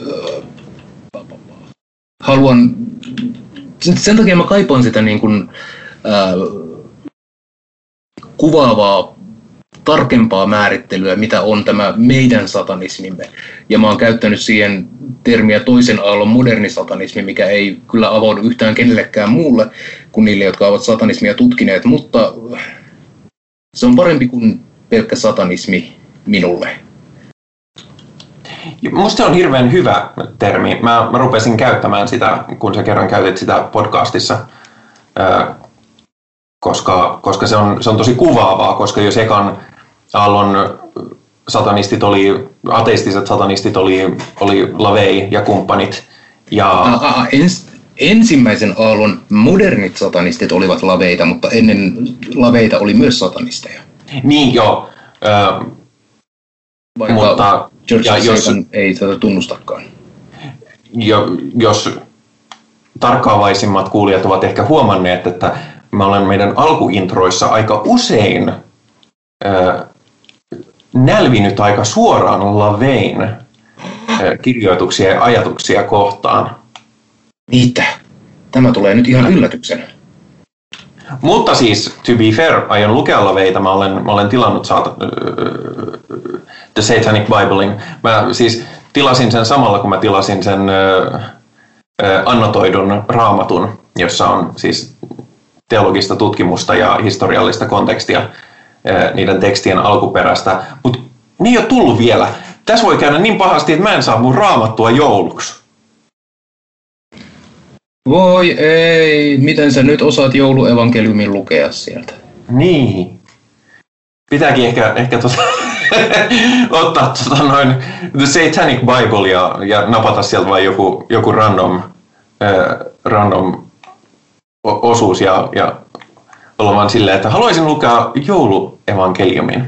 äh, haluan, sen takia mä kaipaan sitä niin kuin, äh, kuvaavaa tarkempaa määrittelyä, mitä on tämä meidän satanismimme. Ja mä oon käyttänyt siihen termiä toisen aallon moderni satanismi, mikä ei kyllä avaudu yhtään kenellekään muulle kuin niille, jotka ovat satanismia tutkineet, mutta se on parempi kuin pelkkä satanismi minulle. Minusta se on hirveän hyvä termi. Mä, mä rupesin käyttämään sitä, kun sä kerran käytit sitä podcastissa, koska, koska se, on, se on tosi kuvaavaa, koska jos ekan aallon satanistit oli, ateistiset satanistit oli, oli Lavei ja kumppanit. Ja... Aa, ens, ensimmäisen aallon modernit satanistit olivat laveita, mutta ennen laveita oli myös satanisteja. Niin, joo. Ö, Vaikka mutta, George ja jos, ei tätä tunnustakaan. Jo, jos tarkkaavaisimmat kuulijat ovat ehkä huomanneet, että mä olen meidän alkuintroissa aika usein ö, nälvinyt aika suoraan Lavein kirjoituksia ja ajatuksia kohtaan. Mitä? Tämä tulee nyt ihan yllätyksenä. Mutta siis, to be fair, aion lukea Laveita. Mä olen, mä olen tilannut saata, The Satanic Biblein. Mä siis tilasin sen samalla, kun mä tilasin sen annotoidun raamatun, jossa on siis teologista tutkimusta ja historiallista kontekstia niiden tekstien alkuperästä, mutta ne ei ole tullut vielä. Tässä voi käydä niin pahasti, että mä en saa mun raamattua jouluksi. Voi ei, miten sä nyt osaat jouluevankeliumin lukea sieltä? Niin. Pitääkin ehkä, ehkä tuota, [LAUGHS] ottaa tota noin The Satanic Bible ja, ja napata sieltä vain joku, joku random, äh, random osuus ja, ja olla vaan silleen, että haluaisin lukea jouluevankeliumin.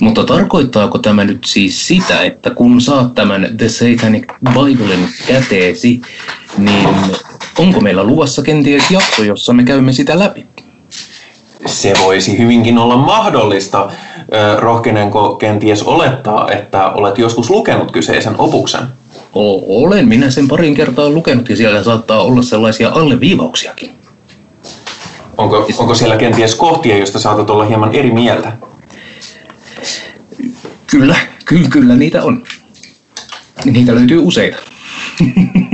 Mutta tarkoittaako tämä nyt siis sitä, että kun saat tämän The Satanic Biblen käteesi, niin onko meillä luvassa kenties jakso, jossa me käymme sitä läpi? Se voisi hyvinkin olla mahdollista. Rohkenenko kenties olettaa, että olet joskus lukenut kyseisen opuksen? O- olen minä sen parin kertaa lukenut ja siellä saattaa olla sellaisia alleviivauksiakin. Onko, onko siellä kenties kohtia, joista saatat olla hieman eri mieltä? Kyllä, kyllä, kyllä niitä on. Niitä löytyy useita.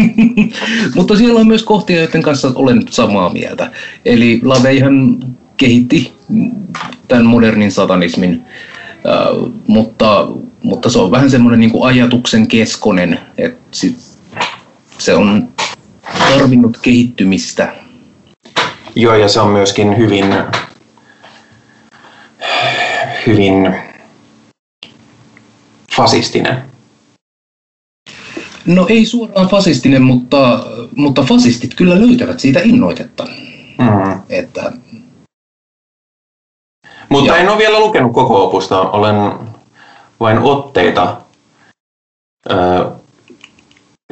[LAUGHS] Mutta siellä on myös kohtia, joiden kanssa olen samaa mieltä. Eli Laveihan kehitti tämän modernin satanismin, äh, mutta, mutta se on vähän semmoinen niin kuin ajatuksen keskonen, että sit se on tarvinnut kehittymistä. Joo, ja se on myöskin hyvin, hyvin fasistinen. No ei suoraan fasistinen, mutta, mutta fasistit kyllä löytävät siitä innoitetta. Mm. Että Mutta Joo. en ole vielä lukenut koko opusta, olen vain otteita. Ö,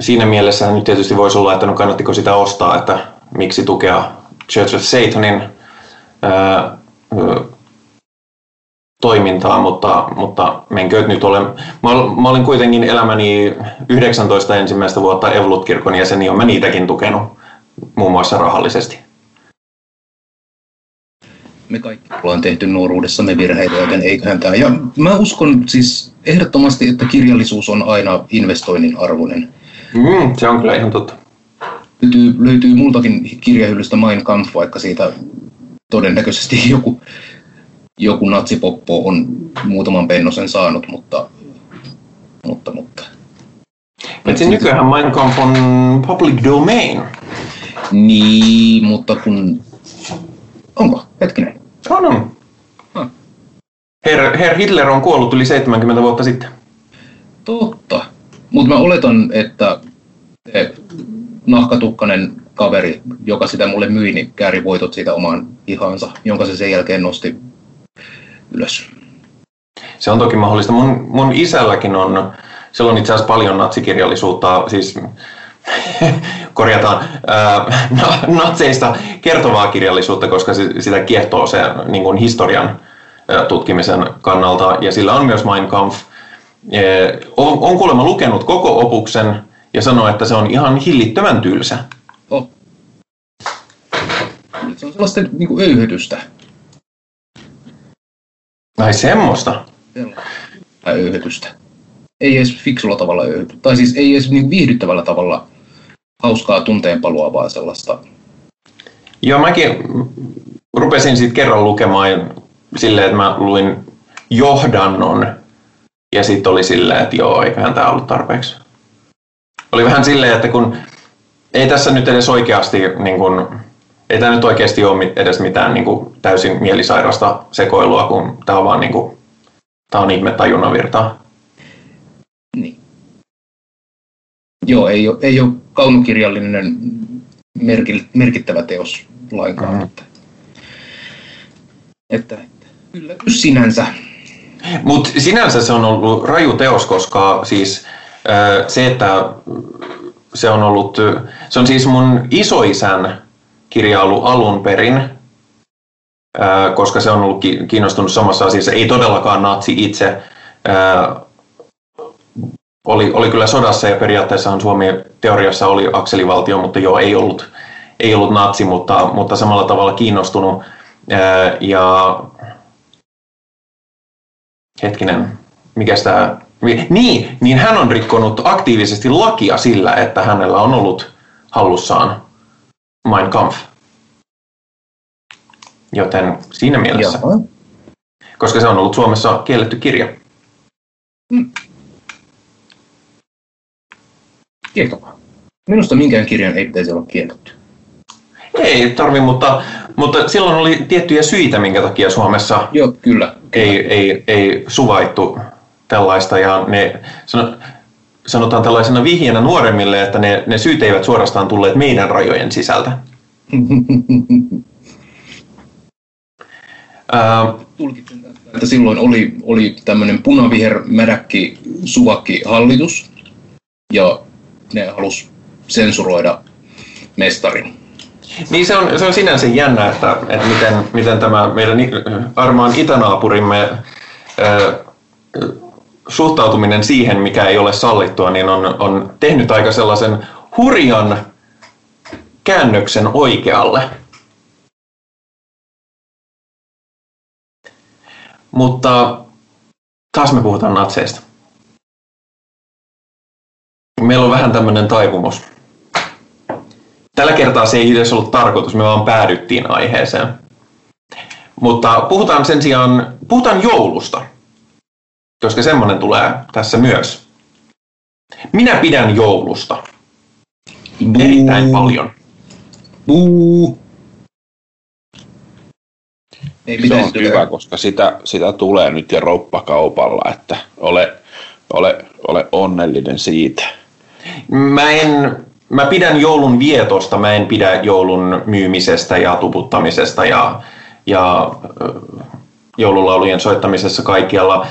siinä mielessä nyt tietysti voisi olla, että no kannattiko sitä ostaa, että miksi tukea Church of Satanin ö, toimintaa, mutta, mutta menkö nyt ole. Mä, mä olin kuitenkin elämäni 19 ensimmäistä vuotta Evolut-kirkon jäseni, ja mä niitäkin tukenut muun muassa rahallisesti. me kaikki ollaan tehty nuoruudessamme virheitä, joten eiköhän tämä. Ja mä uskon siis ehdottomasti, että kirjallisuus on aina investoinnin arvoinen. Mm, se on kyllä ihan totta. Löytyy, löytyy multakin kirjahyllystä Mein Kampf, vaikka siitä todennäköisesti [LAUGHS] joku, joku natsipoppo on muutaman pennosen saanut, mutta, mutta, mutta. Paitsi nykyään Mein Kampf on public domain. Niin, mutta kun... Onko? Hetkinen. On, on. Ah. Herr, Herr Hitler on kuollut yli 70 vuotta sitten. Totta. Mutta mä oletan, että se nahkatukkanen kaveri, joka sitä mulle myi, niin kääri voitot siitä omaan ihansa, jonka se sen jälkeen nosti ylös. Se on toki mahdollista. Mun, mun isälläkin on, siellä on itse asiassa paljon natsikirjallisuutta, siis [LAUGHS] korjataan, ää, na- natseista kertovaa kirjallisuutta, koska se, sitä kiehtoo se niin kuin historian ää, tutkimisen kannalta. Ja sillä on myös Mein Kampf. Ee, On, on kuulemma lukenut koko opuksen ja sanoo, että se on ihan hillittömän tylsä. Oh. Se on sellaista niin kuin öyhytystä. Ai semmoista. Sellaista öyhytystä. Ei edes fiksulla tavalla öyhytystä. Tai siis ei edes niin viihdyttävällä tavalla hauskaa tunteenpalua, vaan sellaista Joo, mäkin rupesin sitten kerran lukemaan silleen, että mä luin johdannon ja sitten oli silleen, että joo, eiköhän tämä ollut tarpeeksi. Oli vähän silleen, että kun ei tässä nyt edes oikeasti, niin kun, ei tämä nyt oikeasti ole edes mitään niin kun, täysin mielisairasta sekoilua, kun tämä on vaan niin kun, tämä on ihme tajunnavirtaa. Niin. Joo, ei ole, ei ole kaunokirjallinen merkil, merkittävä teos lainkaan. Mhm. Että, että, että yllätys sinänsä. Mutta sinänsä se on ollut raju teos, koska siis se, että se on ollut, se on siis mun isoisän kirja ollut alun perin, koska se on ollut ki- kiinnostunut samassa asiassa. Ei todellakaan natsi itse. Oli, oli kyllä sodassa ja periaatteessahan Suomi teoriassa oli akselivaltio, mutta joo, ei ollut, ei ollut natsi, mutta, mutta samalla tavalla kiinnostunut. Ja hetkinen, mikä tämä... Niin, niin hän on rikkonut aktiivisesti lakia sillä, että hänellä on ollut hallussaan Mein Kampf. Joten siinä mielessä, Joo. koska se on ollut Suomessa kielletty kirja. Kiehtovaa. Minusta minkään kirjan ei pitäisi olla kielletty. Ei tarvi, mutta, mutta silloin oli tiettyjä syitä, minkä takia Suomessa Joo, kyllä. ei, ei, ei suvaittu tällaista ja ne sano- sanotaan tällaisena vihjeenä nuoremmille, että ne, ne syyt eivät suorastaan tulleet meidän rajojen sisältä. [LAUGHS] Tulkitsen että silloin oli, oli tämmöinen punaviher mädäkki suvakki hallitus ja ne halus sensuroida mestarin. Niin se on, se on sinänsä jännä, että, että miten, miten tämä meidän armaan itänaapurimme ö, suhtautuminen siihen, mikä ei ole sallittua, niin on, on tehnyt aika sellaisen hurjan käännöksen oikealle. Mutta taas me puhutaan natseista. Meillä on vähän tämmöinen taipumus. Tällä kertaa se ei edes ollut tarkoitus, me vaan päädyttiin aiheeseen. Mutta puhutaan sen sijaan, puhutaan joulusta, koska semmoinen tulee tässä myös. Minä pidän joulusta erittäin paljon. Buu. Ei Se on tätä- hyvä, koska sitä, sitä tulee nyt jo rouppakaupalla, että ole, ole, ole onnellinen siitä. Mä, en, mä pidän joulun vietosta, mä en pidä joulun myymisestä ja tuputtamisesta ja, ja joululaulujen soittamisessa kaikkialla.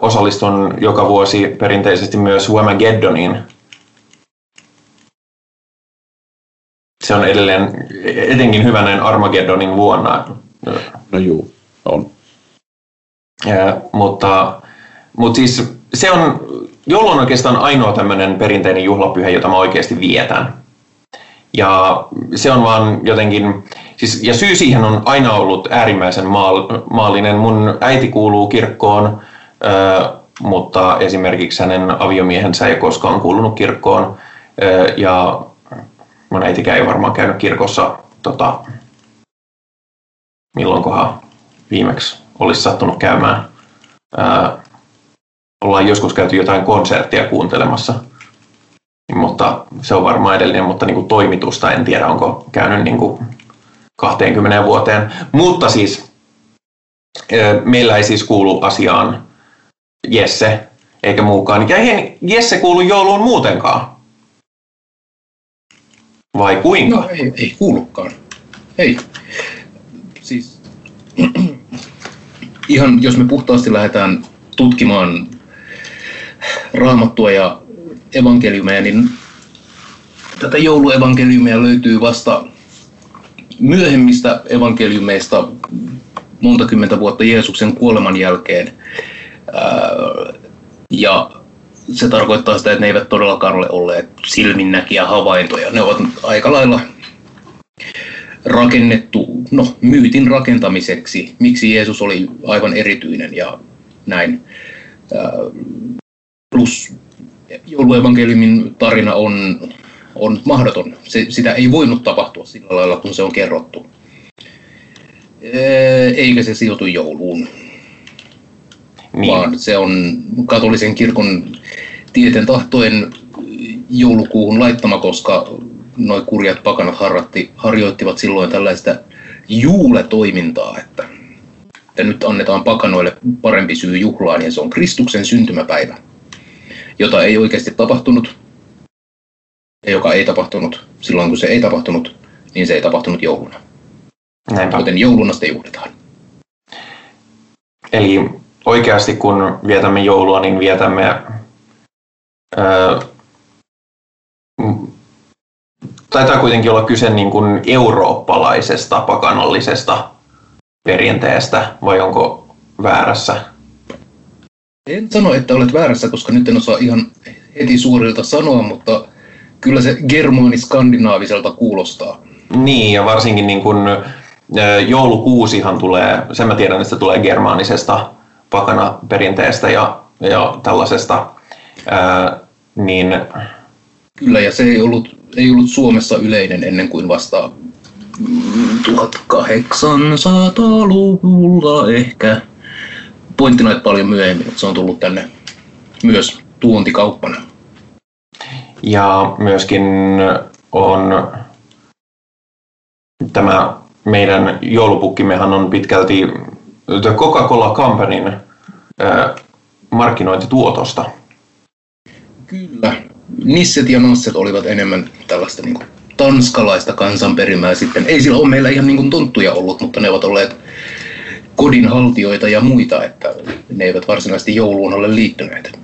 Osallistun joka vuosi perinteisesti myös Whamageddoniin. Se on edelleen etenkin hyvä näin Armageddonin vuonna. No juu, on. Ää, mutta, mutta siis se on, joulu on oikeastaan ainoa tämmöinen perinteinen juhlapyhä, jota mä oikeasti vietän. Ja se on vaan jotenkin, siis, ja syy siihen on aina ollut äärimmäisen maal, maallinen. Mun äiti kuuluu kirkkoon, mutta esimerkiksi hänen aviomiehensä ei koskaan kuulunut kirkkoon. Ja mun äitikään ei varmaan käynyt kirkossa tota, milloinkohan viimeksi olisi sattunut käymään. Ää, ollaan joskus käyty jotain konserttia kuuntelemassa, mutta se on varmaan edellinen, mutta niin kuin toimitusta en tiedä, onko käynyt niin kuin 20 vuoteen. Mutta siis meillä ei siis kuulu asiaan Jesse eikä muukaan. Ja eihän Jesse kuulu jouluun muutenkaan. Vai kuinka? No ei, ei kuulukaan. Ei. Siis, [CLEARS THROAT] ihan jos me puhtaasti lähdetään tutkimaan raamattua ja evankeliumeja, niin tätä jouluevankeliumia löytyy vasta myöhemmistä evankeliumeista monta kymmentä vuotta Jeesuksen kuoleman jälkeen. Ää, Ja se tarkoittaa sitä, että ne eivät todellakaan ole olleet silminnäkiä havaintoja. Ne ovat aika lailla rakennettu no, myytin rakentamiseksi, miksi Jeesus oli aivan erityinen ja näin. Ää, Plus jouluevankeliumin tarina on, on mahdoton. Se, sitä ei voinut tapahtua sillä lailla, kun se on kerrottu. Ää, Eikä se sijoitu jouluun, Niin. vaan se on katolisen kirkon tieten tahtoen joulukuuhun laittama, koska noin kurjat pakanat harratti, harjoittivat silloin tällaista juuletoimintaa, että, että nyt annetaan pakanoille parempi syy juhlaan ja se on Kristuksen syntymäpäivä, jota ei oikeasti tapahtunut ja joka ei tapahtunut silloin kun se ei tapahtunut, niin se ei tapahtunut jouluna. Näinpä. Joten jouluna sitä juhlitaan. Eli oikeasti kun vietämme joulua, niin vietämme ää, taitaa kuitenkin olla kyse niin kuin eurooppalaisesta pakanallisesta perinteestä, vai onko väärässä? En sano, että olet väärässä, koska nyt en osaa ihan heti suorilta sanoa, mutta kyllä se germaani-skandinaaviselta kuulostaa. Niin, ja varsinkin niin kuin, joulukuusihan tulee, sen mä tiedän, että se tulee germaanisesta pakanaperinteestä ja, ja tällaisesta, ää, niin Kyllä, ja se ei ollut, ei ollut Suomessa yleinen ennen kuin vasta mm, 1800-luvulla ehkä. Pointtina, että paljon myöhemmin, mutta se on tullut tänne myös tuontikauppana. Ja myöskin on tämä meidän joulupukkimmehan on pitkälti The Coca-Cola Companyn markkinointituotosta. Kyllä. Nisset ja nasset olivat enemmän tällaista niin kuin tanskalaista kansanperimää sitten. Ei sillä ole meillä ihan niin kuin tonttuja ollut, mutta ne ovat olleet kodinhaltijoita ja muita, että ne eivät varsinaisesti jouluun ole liittyneet.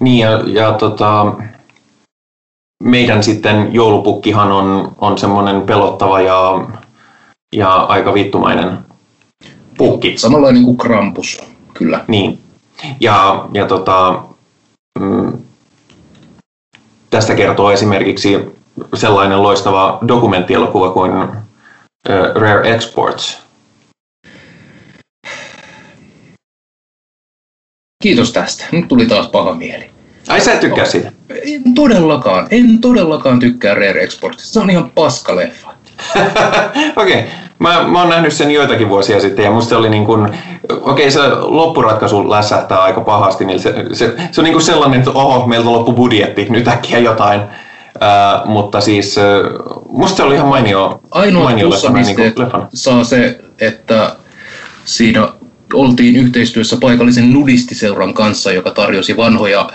Niin ja, ja tota, meidän sitten joulupukkihan on, on semmoinen pelottava ja, ja aika vittumainen pukki. Samanlainen kuin Krampus, kyllä. Niin. Ja, ja tota, mm, tästä kertoo esimerkiksi sellainen loistava dokumenttielokuva kuin uh, Rare Exports. Kiitos tästä. Nyt tuli taas paha mieli. Ai sä et tykkää siitä? En todellakaan, en todellakaan tykkää Rare Exportista. Se on ihan paska leffa. [LAUGHS] Okei, okay. Mä, mä oon nähnyt sen joitakin vuosia sitten ja musta oli niin kuin, okei okay, se loppuratkaisu lässähtää aika pahasti, niin se, se, se on niin kuin sellainen, että oho, meiltä loppu budjetti, nyt äkkiä jotain. Uh, mutta siis uh, musta se oli ihan mainio, Ainoa mainio leffa, näin niin kuin leffana. saa se, että siinä oltiin yhteistyössä paikallisen nudistiseuran kanssa, joka tarjosi vanhoja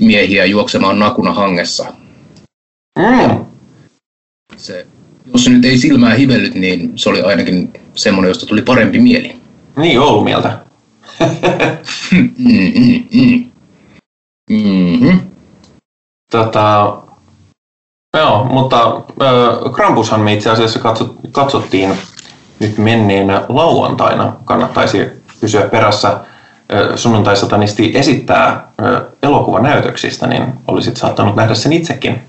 miehiä juoksemaan nakuna hangessa. Mm. Se, jos se nyt ei silmää hivellyt, niin se oli ainakin semmoinen, josta tuli parempi mieli. Niin, joulumieltä. Mm, mm, mm. Mm-hmm. Tota, joo, mutta äh, Krampushan me itse asiassa katsot, katsottiin nyt menneenä lauantaina. Kannattaisi pysyä perässä. Äh, sunnuntai-satanisti esittää äh, elokuvanäytöksistä, niin olisit saattanut nähdä sen itsekin.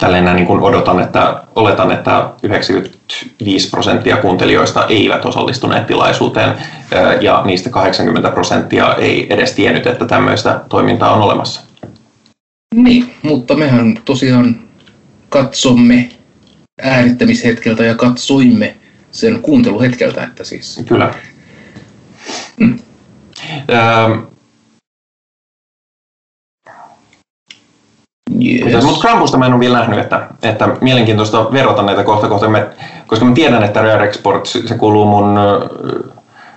Tällainen niin kuin odotan, että oletan, että 95 prosenttia kuuntelijoista eivät osallistuneet tilaisuuteen ja niistä 80 prosenttia ei edes tiennyt, että tämmöistä toimintaa on olemassa. Niin, mutta mehän tosiaan katsomme äänittämishetkeltä ja katsoimme sen kuunteluhetkeltä, että siis Kyllä. Mm. Ähm, yes. Mutta Krampusta mä en ole vielä nähnyt, että, että mielenkiintoista verrata näitä kohta kohta, me, koska mä tiedän, että Rare Export, se kuuluu mun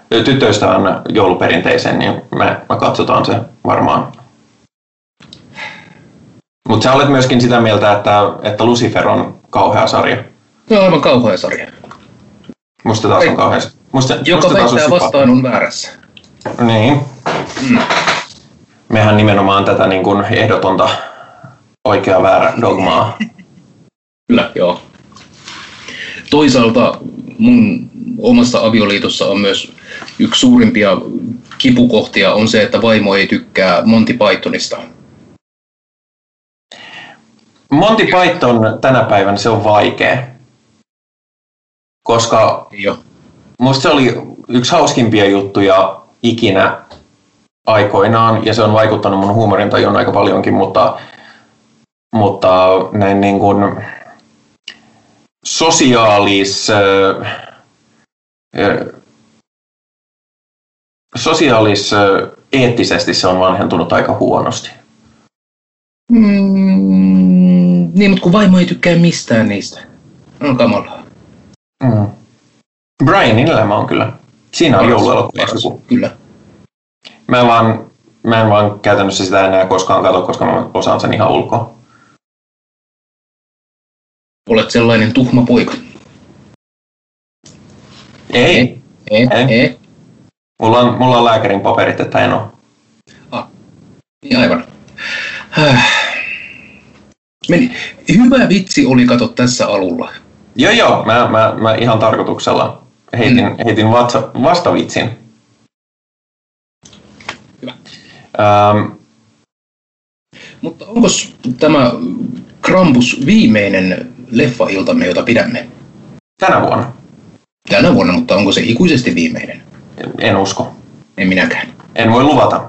tyttöystävän jouluperinteeseen, niin me, me katsotaan se varmaan. Mutta sä olet myöskin sitä mieltä, että, että Lucifer on kauhea sarja. Se on aivan kauhea sarja. Musta taas on kauhea. Musta, Joka musta taas on vastaan on väärässä. Niin. Mm. Mehän nimenomaan tätä niin kuin ehdotonta oikea väärä dogmaa. [LAUGHS] Kyllä, joo. Toisaalta mun omassa avioliitossa on myös yksi suurimpia kipukohtia on se, että vaimo ei tykkää Monty Pythonista. Monty Python tänä päivänä se on vaikea. Koska Joo. musta se oli yksi hauskimpia juttuja ikinä aikoinaan, ja se on vaikuttanut mun huumorintajuun aika paljonkin, mutta, mutta näin niin kuin sosiaalis, sosiaalis eettisesti se on vanhentunut aika huonosti. Mm, niin, mutta kun vaimo ei tykkää mistään niistä. On kamalaa. Mm. Brianin elämä on kyllä. Siinä on jouluelokuvassa joku. Kyllä. Mä vaan, mä en vaan käytännössä sitä enää koskaan katso, koska mä osaan sen ihan ulkoa. Olet sellainen tuhma poika. Ei, Ei, Ei. ei. mulla on, mulla on lääkärin paperit, että en ole. Niin aivan. Häh. Meni. Hyvä vitsi oli kato tässä alulla. Joo, joo, mä, mä, mä ihan tarkoituksella heitin, Mm. heitin vatsa, vastavitsin. Hyvä. Ähm, Mutta onko tämä Krampus viimeinen leffailtamme, jota pidämme tänä vuonna. tänä vuonna, mutta onko se ikuisesti viimeinen? En usko. En minäkään. En voi luvata.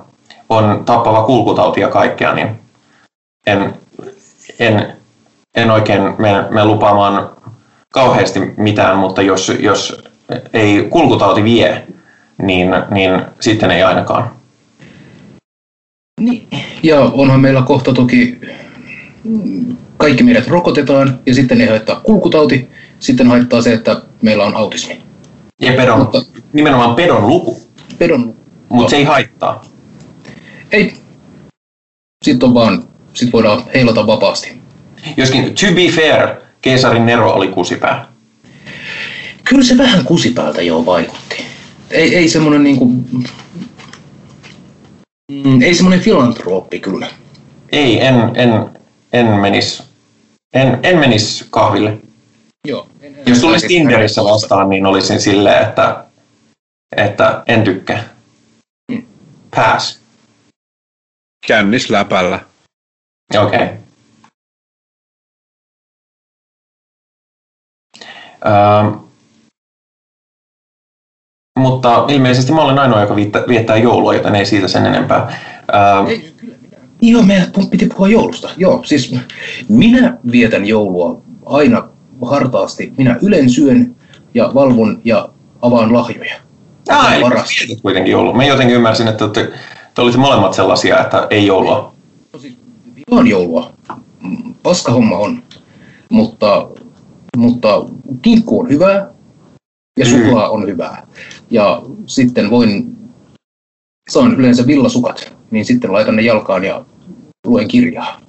On tappava kulkutauti ja kaikkea, niin en, en, en oikein mene, mene lupaamaan kauheasti mitään, mutta jos, jos ei kulkutauti vie, niin, niin sitten ei ainakaan. Niin. Ja onhan meillä kohta toki kaikki meidät rokotetaan ja sitten ei haittaa kulkutauti. sitten haittaa se, että meillä on autismi. Ja pedon, Mutta- nimenomaan pedon luku, Pedon mutta se ei haittaa. Ei. Sitten on vaan, sit voidaan heilata vapaasti. Joskin, to be fair, keisarin Nero oli kusipää. Kyllä se vähän kusipäältä jo vaikutti. Ei, ei semmoinen niinku... Mm, ei semmoinen filantrooppi kyllä. Ei, en, en, en menis, en, en menis kahville. Joo. Jos tulisi Tinderissä vastaan, niin olisin silleen, että, että en tykkää. Pass. Kännis läpällä. Okei. Okay. Ähm, mutta ilmeisesti mä olen ainoa, joka viettää joulua, joten ei siitä sen enempää. Ähm, Ei, kyllä. Joo, meidän piti puhua joulusta. Joo, siis minä vietän joulua aina hartaasti. Minä ylen syön ja valvon ja avaan lahjoja. Vietit kuitenkin joulua. Mä jotenkin ymmärsin, että te, te olitte molemmat sellaisia, että ei joulua. No siis, on joulua. Mm, Paska homma on. Mutta, mutta kinkku on hyvää ja Mm. suklaa on hyvää. Ja sitten voin, saan yleensä villasukat, niin sitten laitan ne jalkaan ja luen kirjaa.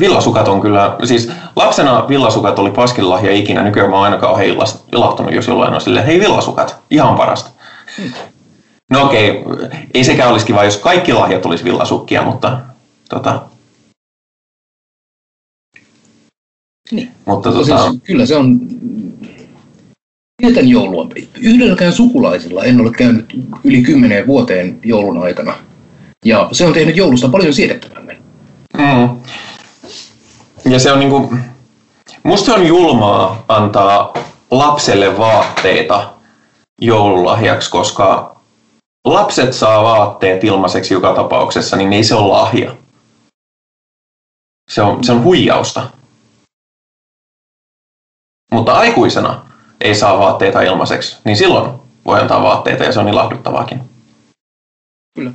Villasukat on kyllä, siis lapsena villasukat oli paskin lahja ikinä, nykyään mä oon ainakaan kauhean ilahtunut, jos jollain on silleen, hei villasukat, ihan parasta. No okei, ei sekään olisi kiva, jos kaikki lahjat olisi villasukkia, mutta tota, Niin. mutta Mutta tota, siis, kyllä se on, vietän joulua. Yhdelläkään sukulaisilla en ole käynyt yli kymmeneen vuoteen joulun aikana. Ja se on tehnyt joulusta paljon siedettävämmän. Mm. Ja se on niinku, musta on julmaa antaa lapselle vaatteita joululahjaksi, koska lapset saa vaatteet ilmaiseksi joka tapauksessa, niin ei se ole lahja. Se on, se on huijausta. Mutta aikuisena ei saa vaatteita ilmaiseksi, niin silloin voi antaa vaatteita ja se on ilahduttavaakin. Kyllä.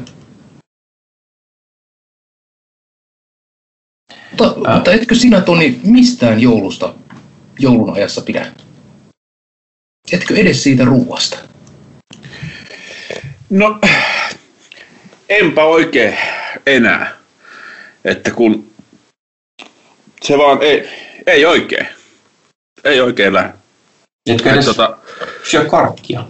Mutta, Ää. mutta etkö sinä, Toni, mistään joulusta joulun ajassa pidä? Etkö edes siitä ruuasta? No, enpä oikein enää. Että kun se vaan ei, ei oikein. Ei oikein lähde. Etkö Et edes Tota, syö karkkia?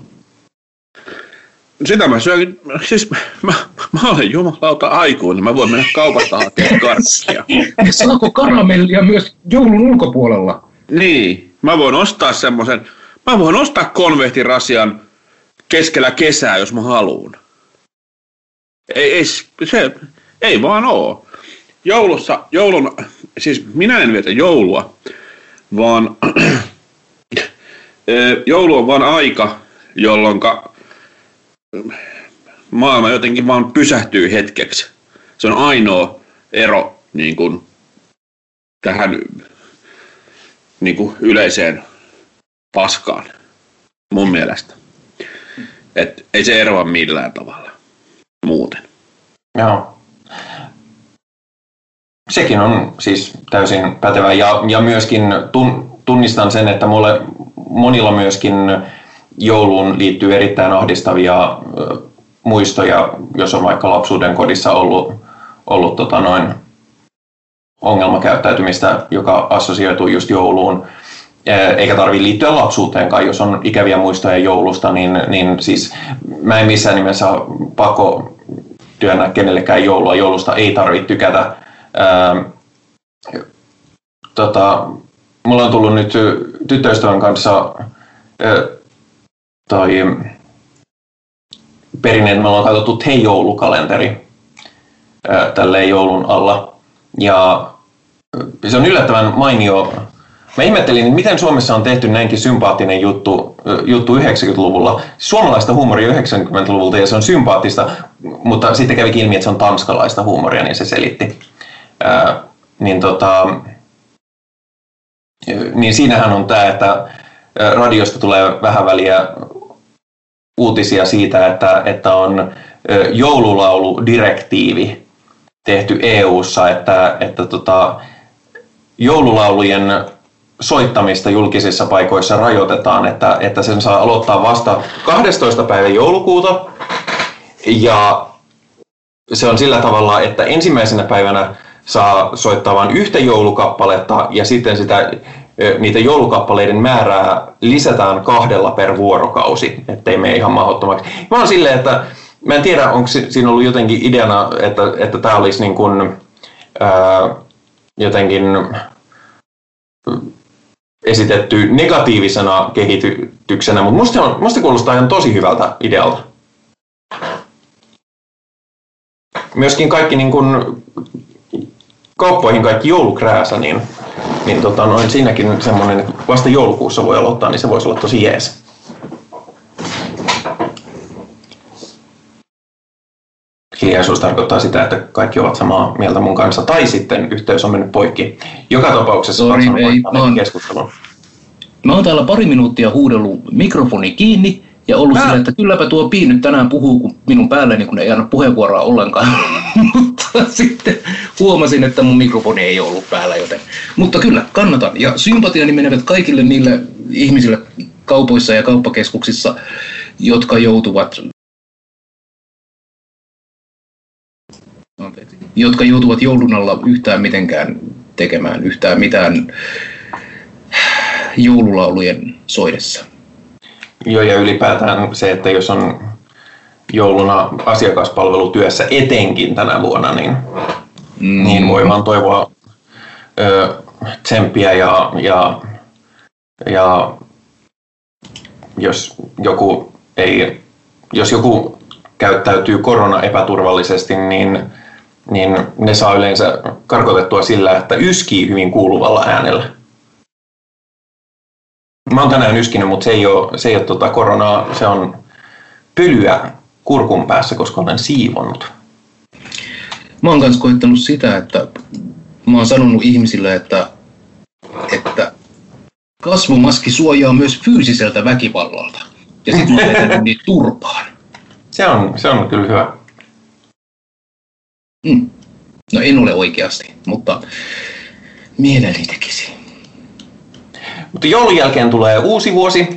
sitä mä syön, siis mä, mä olen jumalauta aikuinen, mä voin mennä kaupasta hakemaan karkkia. [LAUGHS] Saako karamellia myös joulun ulkopuolella? Niin, mä voin ostaa semmoisen, mä voin ostaa konvehtirasian keskellä kesää, jos mä haluan. Ei, ei, se, ei vaan oo. Joulussa, joulun, siis minä en vietä joulua, vaan [CLEARS THROAT] joulu on vaan aika, jolloin maailma jotenkin vaan pysähtyy hetkeksi. Se on ainoa ero niin kuin, tähän niin kuin yleiseen paskaan, mun mielestä. Et ei se eroa millään tavalla muuten. Joo. Sekin on siis täysin pätevä ja, ja myöskin tun, tunnistan sen, että mulle, monilla myöskin jouluun liittyy erittäin ahdistavia muistoja, jos on vaikka lapsuuden kodissa ollut, ollut tota noin ongelmakäyttäytymistä, joka assosioituu just jouluun. Eikä tarvitse liittyä lapsuuteenkaan, jos on ikäviä muistoja joulusta, niin, niin siis mä en missään nimessä pakko työnnä kenellekään joulua. Joulusta ei tarvitse tykätä. Ää, tota, mulla on tullut nyt tyttöystävän kanssa toi perinne, että me ollaan katsottu Hei joulukalenteri ää, tälleen joulun alla. Ja se on yllättävän mainio. Mä ihmettelin, miten Suomessa on tehty näinkin sympaattinen juttu, juttu 90-luvulla. Suomalaista huumoria 90-luvulta ja se on sympaattista, mutta sitten kävi ilmi, että se on tanskalaista huumoria, niin se selitti. Ää, niin tota, niin siinähän on tämä, että radiosta tulee vähän väliä uutisia siitä, että, että on joululauludirektiivi tehty EU:ssa, että, että tota, joululaulujen soittamista julkisissa paikoissa rajoitetaan, että, että sen saa aloittaa vasta 12. päivä joulukuuta ja se on sillä tavalla, että ensimmäisenä päivänä saa soittaa vain yhtä joulukappaletta ja sitten sitä, niitä joulukappaleiden määrää lisätään kahdella per vuorokausi, ettei mene ihan mahdottomaksi. Mä oon silleen, että mä en tiedä, onko siinä ollut jotenkin ideana, että, että tämä olisi niin kuin, ää, jotenkin esitetty negatiivisena kehityksenä, mutta musta, on, musta kuulostaa ihan tosi hyvältä idealta. Myöskin kaikki niin kun, kauppoihin kaikki joulukrääsä, niin, niin tota, noin siinäkin semmoinen, että vasta joulukuussa voi aloittaa, niin se voisi olla tosi jees. hiljaisuus tarkoittaa sitä, että kaikki ovat samaa mieltä mun kanssa, tai sitten yhteys on mennyt poikki. Joka tapauksessa Sorry, ei, mä oon, keskustelun. Mä oon täällä pari minuuttia huudellut mikrofoni kiinni ja ollut sillä, että kylläpä tuo Pii nyt tänään puhuu kun minun päälleni, kun ei anna puheenvuoroa ollenkaan. [LAUGHS] Mutta sitten huomasin, että mun mikrofoni ei ollut päällä, joten... Mutta kyllä, kannatan. Ja sympatiani menevät kaikille niille ihmisille kaupoissa ja kauppakeskuksissa, jotka joutuvat jotka joutuvat joulun alla yhtään mitenkään tekemään yhtään mitään [SIGHS] joululaulujen soidessa. Joo, ja ylipäätään se, että jos on jouluna asiakaspalvelutyössä etenkin tänä vuonna, niin, mm. niin voi vaan toivoa ö, tsemppiä ja, ja, ja jos joku ei, jos joku käyttäytyy korona epäturvallisesti, niin niin ne saa yleensä karkotettua sillä, että yskii hyvin kuuluvalla äänellä. Mä oon tänään yskinyt, mutta se ei ole, se ei ole tota koronaa, se on pölyä kurkun päässä, koska olen siivonnut. Mä oon myös koittanut sitä, että mä oon sanonut ihmisille, että, että kasvomaski suojaa myös fyysiseltä väkivallalta. Ja sitten mä oon niitä turpaan. Se on, se on kyllä hyvä. Mm. No en ole oikeasti, mutta mielelläni tekisi. Mutta joulun jälkeen tulee uusi vuosi.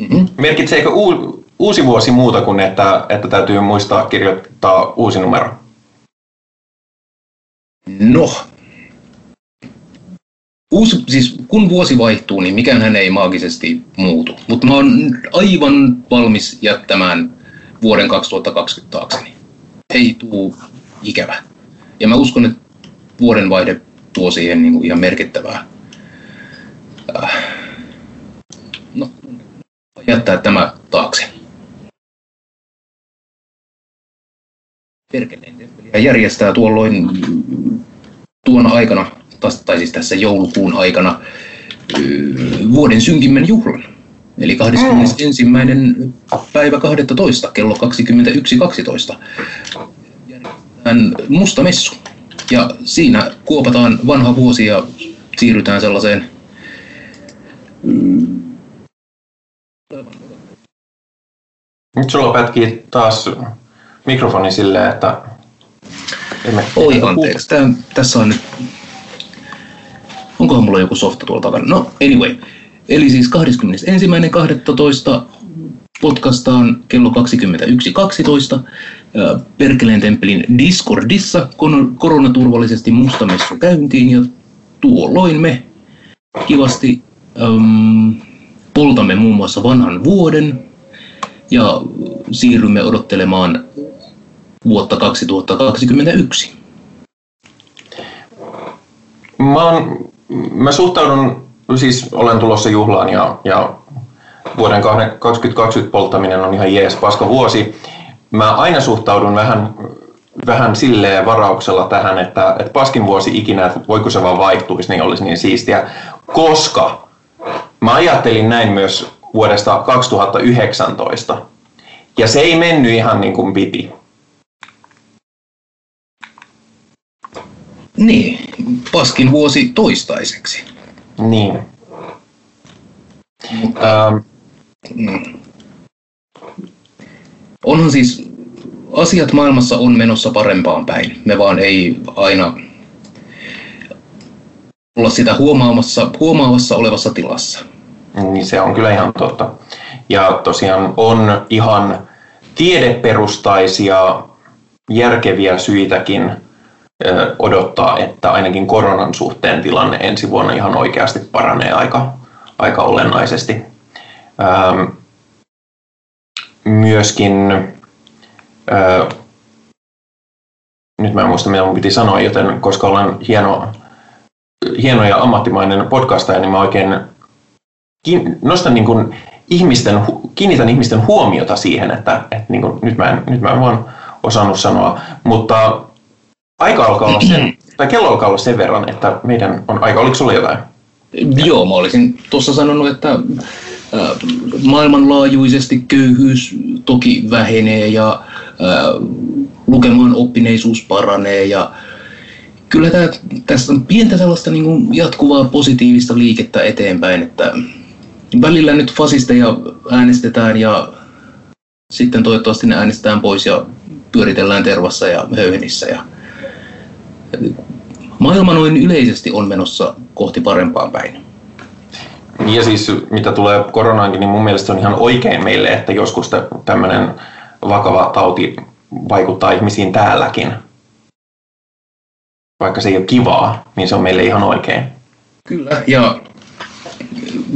Mm-hmm. Merkitseekö uu, uusi vuosi muuta kuin, että, että täytyy muistaa kirjoittaa uusi numero? No, Uusi, siis kun vuosi vaihtuu, niin mikään hän ei maagisesti muutu. Mutta mä oon aivan valmis jättämään vuoden 2020 taakseni. Ei tuu ikävä. Ja mä uskon, että vuodenvaihde tuo siihen niin kuin ihan merkittävää. No, jättää tämä taakse. Perkeleen temppeliä järjestää tuolloin tuona aikana, tai siis tässä joulukuun aikana, vuoden synkimmän juhlan. Eli 21. Mm. päivä 12. kello 21.12 musta messu. Ja siinä kuopataan vanha vuosi ja siirrytään sellaiseen Nyt sulla pätkii taas mikrofoni silleen, että... Emme, Oi, anteeksi. Tää, tässä on nyt... Onkohan mulla joku softa tuolla takana? No, anyway. Eli siis 21.12 podcastaan kello 21.12 Perkeleen temppelin Discordissa koronaturvallisesti mustamessu käyntiin ja tuolloin me kivasti äm, poltamme muun muassa vanhan vuoden ja siirrymme odottelemaan vuotta 2021. Mä, on, mä suhtaudun, siis olen tulossa juhlaan ja, ja vuoden 2020 polttaminen on ihan jees paska vuosi. Mä aina suhtaudun vähän, vähän silleen varauksella tähän, että, että paskin vuosi ikinä, että voiko se vaan vaihtuisi, niin olisi niin siistiä. Koska mä ajattelin näin myös vuodesta 2019. Ja se ei mennyt ihan niin kuin piti. Niin, paskin vuosi toistaiseksi. Niin. Mutta, ähm, Mm. Onhan siis, asiat maailmassa on menossa parempaan päin. Me vaan ei aina olla sitä huomaamassa, huomaavassa olevassa tilassa. Niin se on kyllä ihan totta. Ja tosiaan on ihan tiedeperustaisia, järkeviä syitäkin odottaa, että ainakin koronan suhteen tilanne ensi vuonna ihan oikeasti paranee aika, aika olennaisesti. Myöskin, nyt mä en muista mitä mun piti sanoa, joten koska olen hieno, hieno ja ammattimainen podcastaja, niin mä oikein nostan niin kuin ihmisten, kiinnitän ihmisten huomiota siihen, että, että niin kuin, nyt, mä en, nyt mä en vaan osannut sanoa, mutta aika alkaa olla sen, [CLEARS THROAT] tai kello alkaa olla sen verran, että meidän on aika, oliko sulla jotain? Joo, mä olisin tuossa sanonut, että maailmanlaajuisesti köyhyys toki vähenee ja lukemaan oppineisuus paranee ja kyllä tämä, tässä on pientä sellaista niin kuin jatkuvaa positiivista liikettä eteenpäin, että välillä nyt fasisteja äänestetään ja sitten toivottavasti ne äänestetään pois ja pyöritellään tervassa ja höyhenissä. Ja maailma noin yleisesti on menossa kohti parempaan päin. Ja siis mitä tulee koronaankin, niin mun mielestä on ihan oikein meille, että joskus tämmöinen vakava tauti vaikuttaa ihmisiin täälläkin. Vaikka se ei ole kivaa, niin se on meille ihan oikein. Kyllä, ja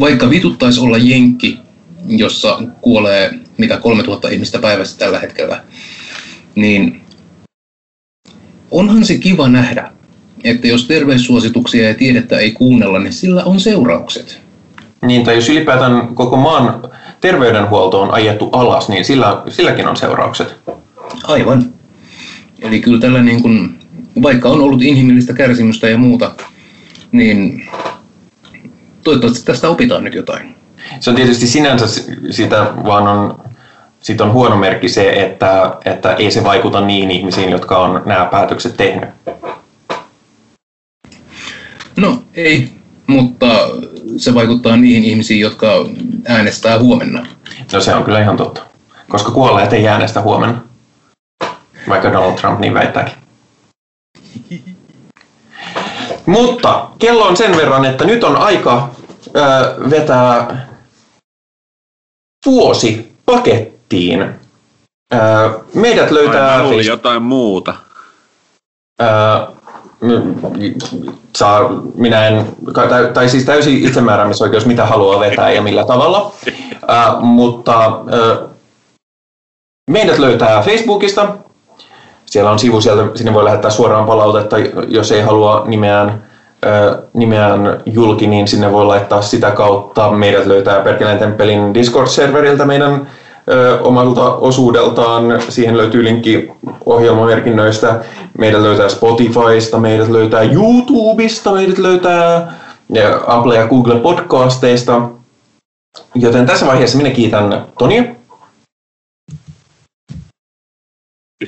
vaikka vituttaisi olla jenkki, jossa kuolee mitä 3000 ihmistä päivässä tällä hetkellä, niin onhan se kiva nähdä, että jos terveyssuosituksia ja tiedettä ei kuunnella, niin sillä on seuraukset. Niin, tai jos ylipäätään koko maan terveydenhuolto on ajettu alas, niin sillä, silläkin on seuraukset. Aivan. Eli kyllä tällä niin kuin, vaikka on ollut inhimillistä kärsimystä ja muuta, niin toivottavasti tästä opitaan nyt jotain. Se on tietysti sinänsä sitä vaan on, siitä on huono merkki se, että, että ei se vaikuta niihin ihmisiin, jotka on nämä päätökset tehnyt. No ei, mutta se vaikuttaa niihin ihmisiin, jotka äänestää huomenna. No se on kyllä ihan totta, koska kuolleet ei äänestä huomenna, vaikka Donald Trump niin väittääkin. Mutta kello on sen verran, että nyt on aika ö, vetää vuosi pakettiin. Ö, meidät löytää... Ai, jotain muuta. Ö, saa, minä en, tai, tai siis täysin itsemääräämisoikeus, mitä haluaa vetää ja millä tavalla. Ö, mutta ö, meidät löytää Facebookista, siellä on sivu, sieltä, sinne voi lähettää suoraan palautetta, jos ei halua nimeään, nimeään julki, niin sinne voi laittaa sitä kautta. Meidät löytää Perkeleen Temppelin Discord-serveriltä meidän omalta osuudeltaan. Siihen löytyy linkki ohjelmamerkinnöistä. Meidät löytää Spotifysta, meidät löytää YouTubesta, meidät löytää Apple ja Google podcasteista. Joten tässä vaiheessa minä kiitän Tonia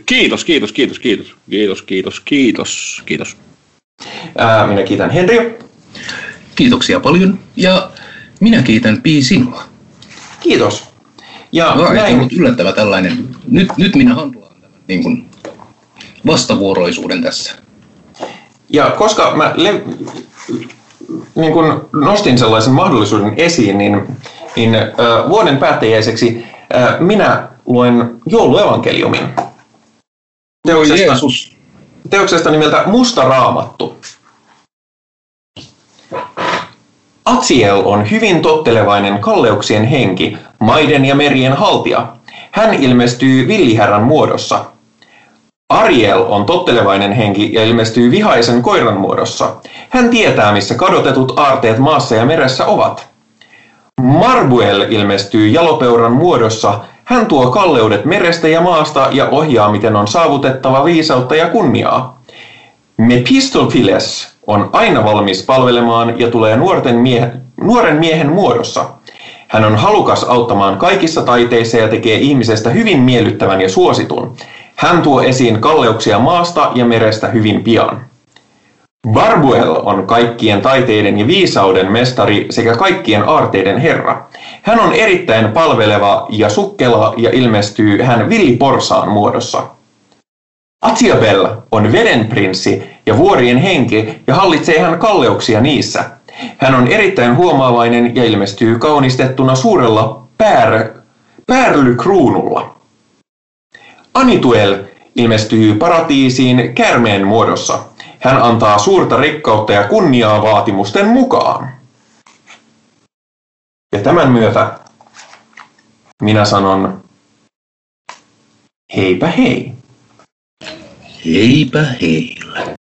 Kiitos, kiitos, kiitos, kiitos, kiitos, kiitos, kiitos, kiitos. Ää, minä kiitän Henri. Kiitoksia paljon ja minä kiitän Pi sinua. Kiitos. Ja no, näin... ollut yllättävä tällainen. Nyt, nyt minä handlaan tämän niin kuin vastavuoroisuuden tässä. Ja koska mä le- niin kun nostin sellaisen mahdollisuuden esiin, niin, niin äh, vuoden päättäjäiseksi äh, minä luen jouluevankeliumin teoksesta, Jeesus. teoksesta nimeltä Musta raamattu. Atsiel on hyvin tottelevainen kalleuksien henki, maiden ja merien haltija. Hän ilmestyy villihärän muodossa. Ariel on tottelevainen henki ja ilmestyy vihaisen koiran muodossa. Hän tietää, missä kadotetut aarteet maassa ja meressä ovat. Marbuel ilmestyy jalopeuran muodossa hän tuo kalleudet merestä ja maasta ja ohjaa, miten on saavutettava viisautta ja kunniaa. Mepistophiles on aina valmis palvelemaan ja tulee nuorten mie- nuoren miehen muodossa. Hän on halukas auttamaan kaikissa taiteissa ja tekee ihmisestä hyvin miellyttävän ja suositun. Hän tuo esiin kalleuksia maasta ja merestä hyvin pian. Barbuel on kaikkien taiteiden ja viisauden mestari sekä kaikkien aarteiden herra. Hän on erittäin palveleva ja sukkela ja ilmestyy hän villiporsaan muodossa. Atiabel on vedenprinssi ja vuorien henki ja hallitsee hän kalleuksia niissä. Hän on erittäin huomaavainen ja ilmestyy kaunistettuna suurella pär, pärlykruunulla. Anituel ilmestyy paratiisiin kärmeen muodossa. Hän antaa suurta rikkautta ja kunniaa vaatimusten mukaan. Ja tämän myötä minä sanon heipä hei. Heipä heillä.